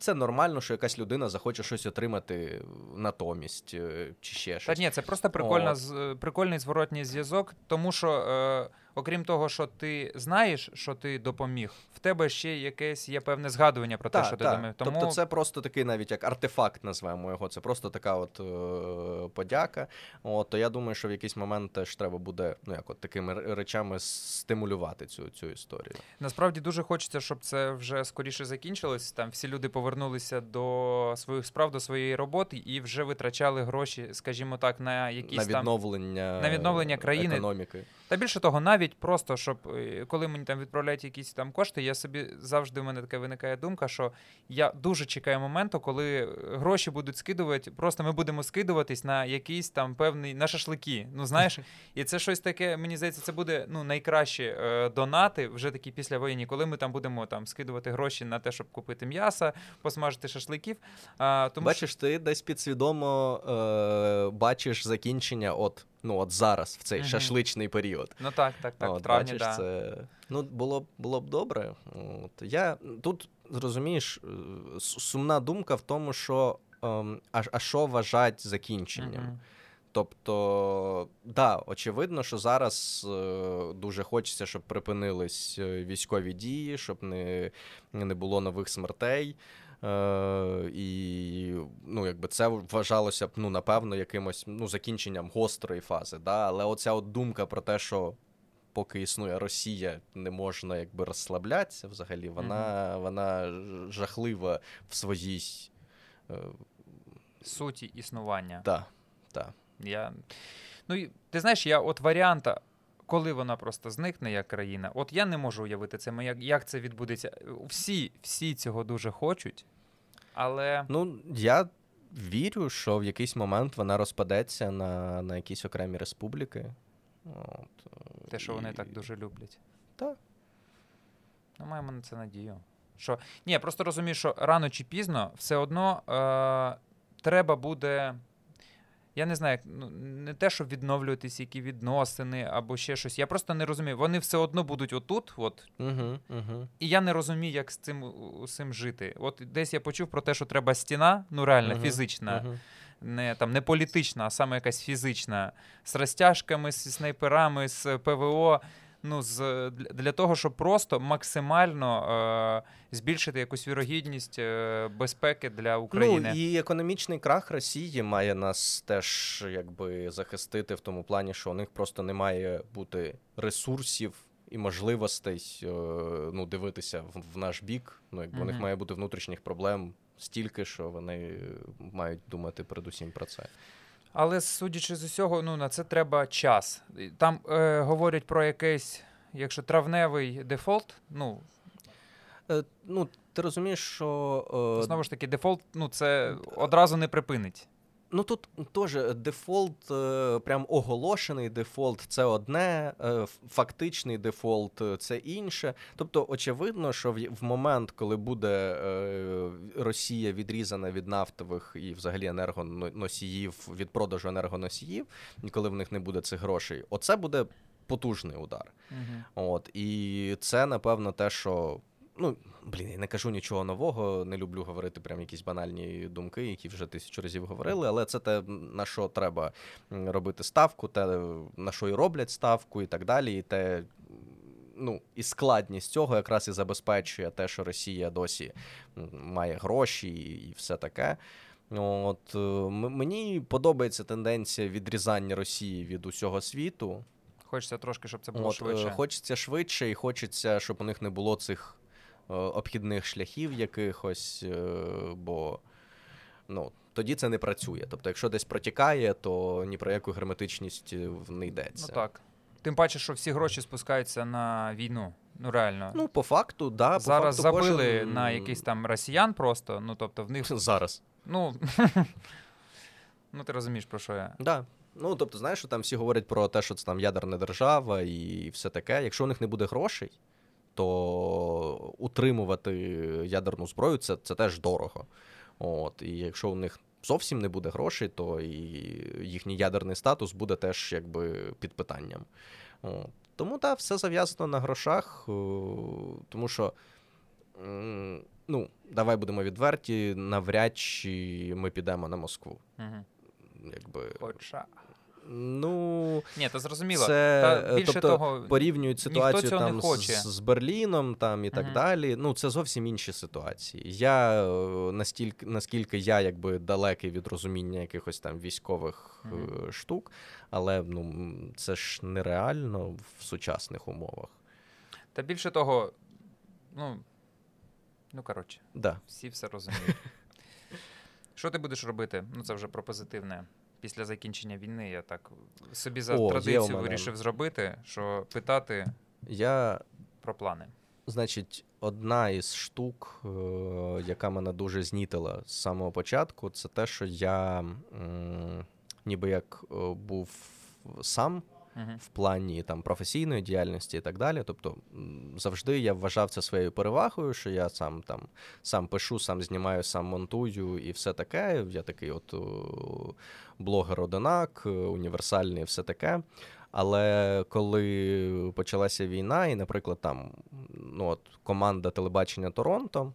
Це нормально, що якась людина захоче щось отримати натомість е, чи ще щось. Та ні, це просто прикольна, прикольний зворотній зв'язок, тому що. Е окрім того, що ти знаєш, що ти допоміг, в тебе ще якесь є певне згадування про те, що ти допоміг. Тому... Тобто це просто такий навіть як артефакт, назвемо його. Це просто така от е- подяка. От, То я думаю, що в якийсь момент теж треба буде ну як от такими речами стимулювати цю цю історію. Насправді дуже хочеться, щоб це вже скоріше закінчилось. Там всі люди повернулися до своїх справ, до своєї роботи і вже витрачали гроші, скажімо так, на якісь на відновлення там, на відновлення країни економіки. Та більше того, навіть просто щоб е, коли мені там відправляють якісь там кошти, я собі завжди в мене така виникає думка, що я дуже чекаю моменту, коли гроші будуть скидувати. Просто ми будемо скидуватись на якийсь там певний на шашлики. Ну знаєш, (laughs) і це щось таке. Мені здається, це буде ну найкращі е, донати вже такі після воєнні, коли ми там будемо там скидувати гроші на те, щоб купити м'яса, посмажити шашликів. А, тому Бачиш, що... ти десь підсвідомо е, бачиш закінчення от ну от зараз, в цей mm шашличний період. Ну так, так, так. От, в травні, бачиш, да. це ну було б було б добре. От я тут розумієш, е, сумна думка в тому, що ем, а, а що вважать закінченням. mm Тобто, да, очевидно, що зараз е, дуже хочеться, щоб припинились е, військові дії, щоб не не було нових смертей. Е, І ну, якби це вважалося б, ну, напевно, якимось ну, закінченням гострої фази. Да? Але оця от думка про те, що поки існує Росія, не можна якби розслаблятися взагалі, вона mm-hmm. вона жахлива в своїй е... суті існування. Так, так. Я... Ну, Ти знаєш, я от варіанта коли вона просто зникне як країна, от я не можу уявити це. Як, як це відбудеться? Всі всі цього дуже хочуть, але. Ну, я вірю, що в якийсь момент вона розпадеться на на якісь окремі республіки. От, Те, що і... вони так дуже люблять. Так. Ну, маємо на це надію. Що... Ні, я просто розумію, що рано чи пізно все одно е- треба буде я не знаю, ну не те, щоб відновлюватись, які відносини або ще щось. Я просто не розумію. Вони все одно будуть отут, от угу, угу. і я не розумію, як з цим усім жити. От десь я почув про те, що треба стіна, ну реально угу, фізична. Не там не політична, а саме якась фізична, з розтяжками, зі снайперами, з ПВО ну, з, для того, щоб просто максимально е, збільшити якусь вірогідність е, безпеки для України. Ну і економічний крах Росії має нас теж якби захистити в тому плані, що у них просто не має бути ресурсів. І можливостей е, ну, дивитися в, в наш бік. Ну, якби mm-hmm. у них має бути внутрішніх проблем стільки, що вони мають думати передусім про це. Але судячи з усього, ну на це треба час. Там е, говорять про якийсь, якщо травневий дефолт, ну. Е, ну, ти розумієш, що. Е... Знову ж таки, дефолт, ну, це одразу не припинить. Ну тут теж дефолт, е, прям оголошений дефолт це одне, е, фактичний дефолт це інше. Тобто, очевидно, що в момент, коли буде е, Росія відрізана від нафтових і взагалі енергоносіїв від продажу енергоносіїв, коли в них не буде цих грошей, оце буде потужний удар. Угу. От і це напевно те, що Ну, блін, я не кажу нічого нового, не люблю говорити прям якісь банальні думки, які вже тисячу разів говорили, але це те, на що треба робити ставку, те, на що і роблять ставку, і так далі. І те, ну, і складність цього якраз і забезпечує те, що Росія досі має гроші і все таке. От е, Мені подобається тенденція відрізання Росії від усього світу. Хочеться трошки, щоб це було От, е, швидше. Хочеться швидше, і хочеться, щоб у них не було цих обхідних шляхів якихось, е, бо ну, тоді це не працює. Тобто, якщо десь протікає, то ні про яку герметичність е, не йдеться. Ну так. Тим паче, що всі гроші спускаються на війну. Ну реально. Ну, по факту, да. По Зараз факту забили кожен... на якийсь там росіян просто. Ну, тобто, в них. (laughs) Зараз. Ну, (laughs) ну ти розумієш, про що я. Да. Ну, тобто, знаєш, що там всі говорять про те, що це там ядерна держава і все таке. Якщо у них не буде грошей, то утримувати ядерну зброю це це теж дорого. От, І якщо у них зовсім не буде грошей, то і їхній ядерний статус буде теж якби під питанням. От. Тому так, все зав'язано на грошах, тому що. Ну, давай будемо відверті, навряд чи ми підемо на Москву. Угу. Якби... Хоча. Ну ні, то зрозуміло. Це, Та більше тобто, того, порівнюють ситуацію там з, з Берліном там і так uh далі. Ну це зовсім інші ситуації. Я е, настільки, наскільки я якби далекий від розуміння якихось там військових uh штук, але ну це ж нереально в сучасних умовах. Та більше того, ну ну коротше, да. всі все розуміють. (laughs) Що ти будеш робити? Ну це вже про позитивне після закінчення війни я так собі за О, традицію вирішив зробити, що питати я... про плани. Значить, одна із штук, е, яка мене дуже знітила з самого початку, це те, що я ніби як е, був сам в плані там професійної діяльності і так далі. Тобто завжди я вважав це своєю перевагою, що я сам там сам пишу, сам знімаю, сам монтую і все таке. Я такий от блогер одинак, універсальний, все таке. Але коли почалася війна, і, наприклад, там ну от команда телебачення Торонто,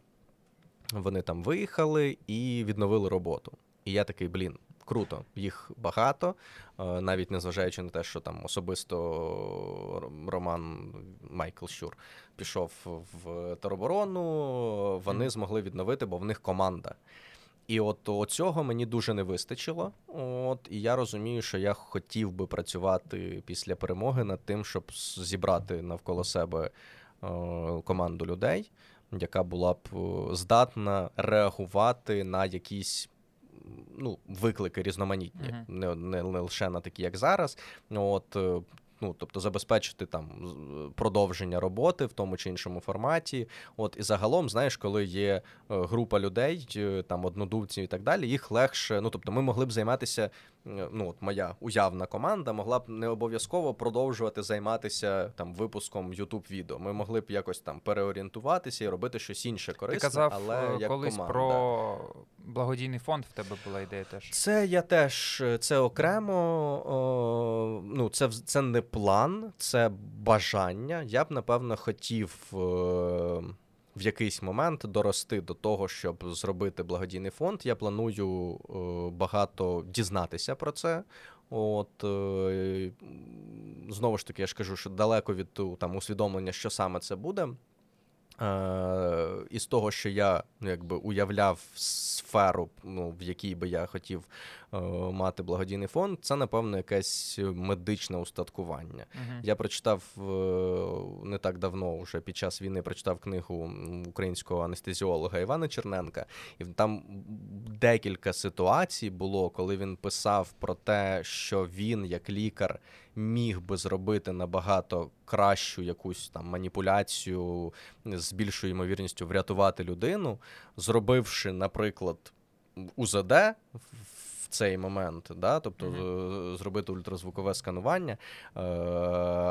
вони там виїхали і відновили роботу. І я такий, блін, круто, їх багато, е, навіть незважаючи на те, що там особисто Роман Майкл Щур пішов в тероборону, вони змогли відновити, бо в них команда. І от цього мені дуже не вистачило. От І я розумію, що я хотів би працювати після перемоги над тим, щоб зібрати навколо себе е, команду людей, яка була б е, здатна реагувати на якісь ну, виклики різноманітні, uh-huh. не, не не лише на такі, як зараз. От е, ну тобто забезпечити там продовження роботи в тому чи іншому форматі. От і загалом, знаєш, коли є е, група людей, е, там однодумців і так далі, їх легше. Ну тобто, ми могли б займатися. Е, ну от моя уявна команда могла б не обов'язково продовжувати займатися там випуском youtube відео. Ми могли б якось там переорієнтуватися і робити щось інше корисне, Ти казав але як колись команда. про благодійний фонд. В тебе була ідея теж. Це я теж це окремо. О, ну це це не план, це бажання. Я б напевно хотів. Е, в якийсь момент дорости до того, щоб зробити благодійний фонд. Я планую е, багато дізнатися про це. От е, знову ж таки, я ж кажу, що далеко від там усвідомлення, що саме це буде. Е, із того, що я ну, якби уявляв сферу, ну, в якій би я хотів мати благодійний фонд, це напевно якесь медичне устаткування. Мгм. Я прочитав е, не так давно, вже під час війни прочитав книгу українського анестезіолога Івана Черненка, і там декілька ситуацій було, коли він писав про те, що він, як лікар, міг би зробити набагато кращу якусь там маніпуляцію з більшою ймовірністю врятувати людину, зробивши, наприклад, УЗД в цей момент, да? тобто mm-hmm. зробити ультразвукове сканування, е,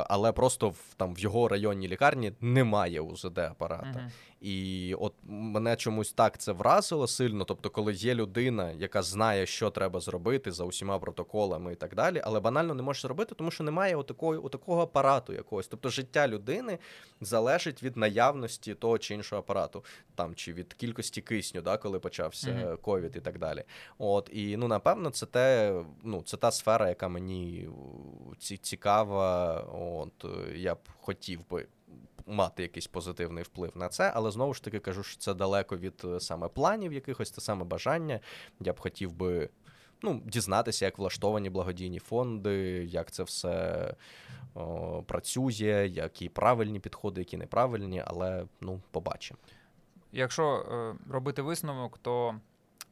але просто в, там, в його районній лікарні немає УЗД апарата. Мгм. І от мене чомусь так це вразило сильно. Тобто, коли є людина, яка знає, що треба зробити за усіма протоколами і так далі, але банально не може зробити, тому що немає отакої, отакого апарату якогось. Тобто життя людини залежить від наявності того чи іншого апарату, там чи від кількості кисню, да, коли почався ковід і так далі. От і ну напевно, це те, ну це та сфера, яка мені ці, цікава. От я б хотів би мати якийсь позитивний вплив на це, але знову ж таки кажу, що це далеко від е, саме планів якихось, це саме бажання. Я б хотів би. Ну, дізнатися, як влаштовані благодійні фонди, як це все о, працює, які правильні підходи, які неправильні, але ну, побачимо. Якщо е, робити висновок, то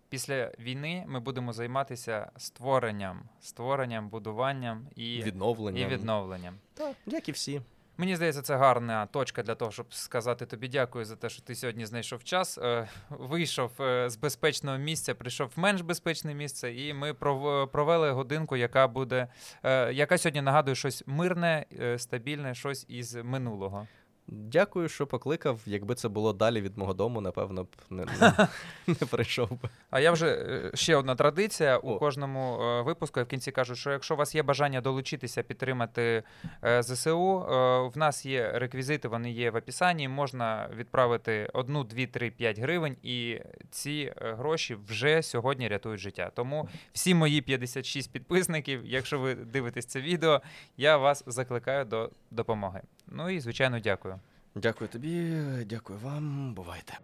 після війни ми будемо займатися створенням, створенням, будуванням і, Відновлення. і відновленням. Так, як і всі. Мені здається, це гарна точка для того, щоб сказати тобі дякую за те, що ти сьогодні знайшов час. е, Вийшов е, з безпечного місця, прийшов в менш безпечне місце, і ми пров- провели годинку, яка буде, е, яка сьогодні нагадує щось мирне, стабільне, щось із минулого. Дякую, що покликав. Якби це було далі від мого дому, напевно б не, не, (laughs) не прийшов би. А я вже е, ще одна традиція у О. кожному е, випуску. Я в кінці кажу, що якщо у вас є бажання долучитися, підтримати е, ЗСУ, е, в нас є реквізити, вони є в описанні. Можна відправити одну, дві, три, п'ять гривень, і ці е, гроші вже сьогодні рятують життя. Тому всі мої 56 підписників, якщо ви дивитесь це відео, я вас закликаю до допомоги. Ну і звичайно, дякую. Дякую тобі, дякую вам. Бувайте.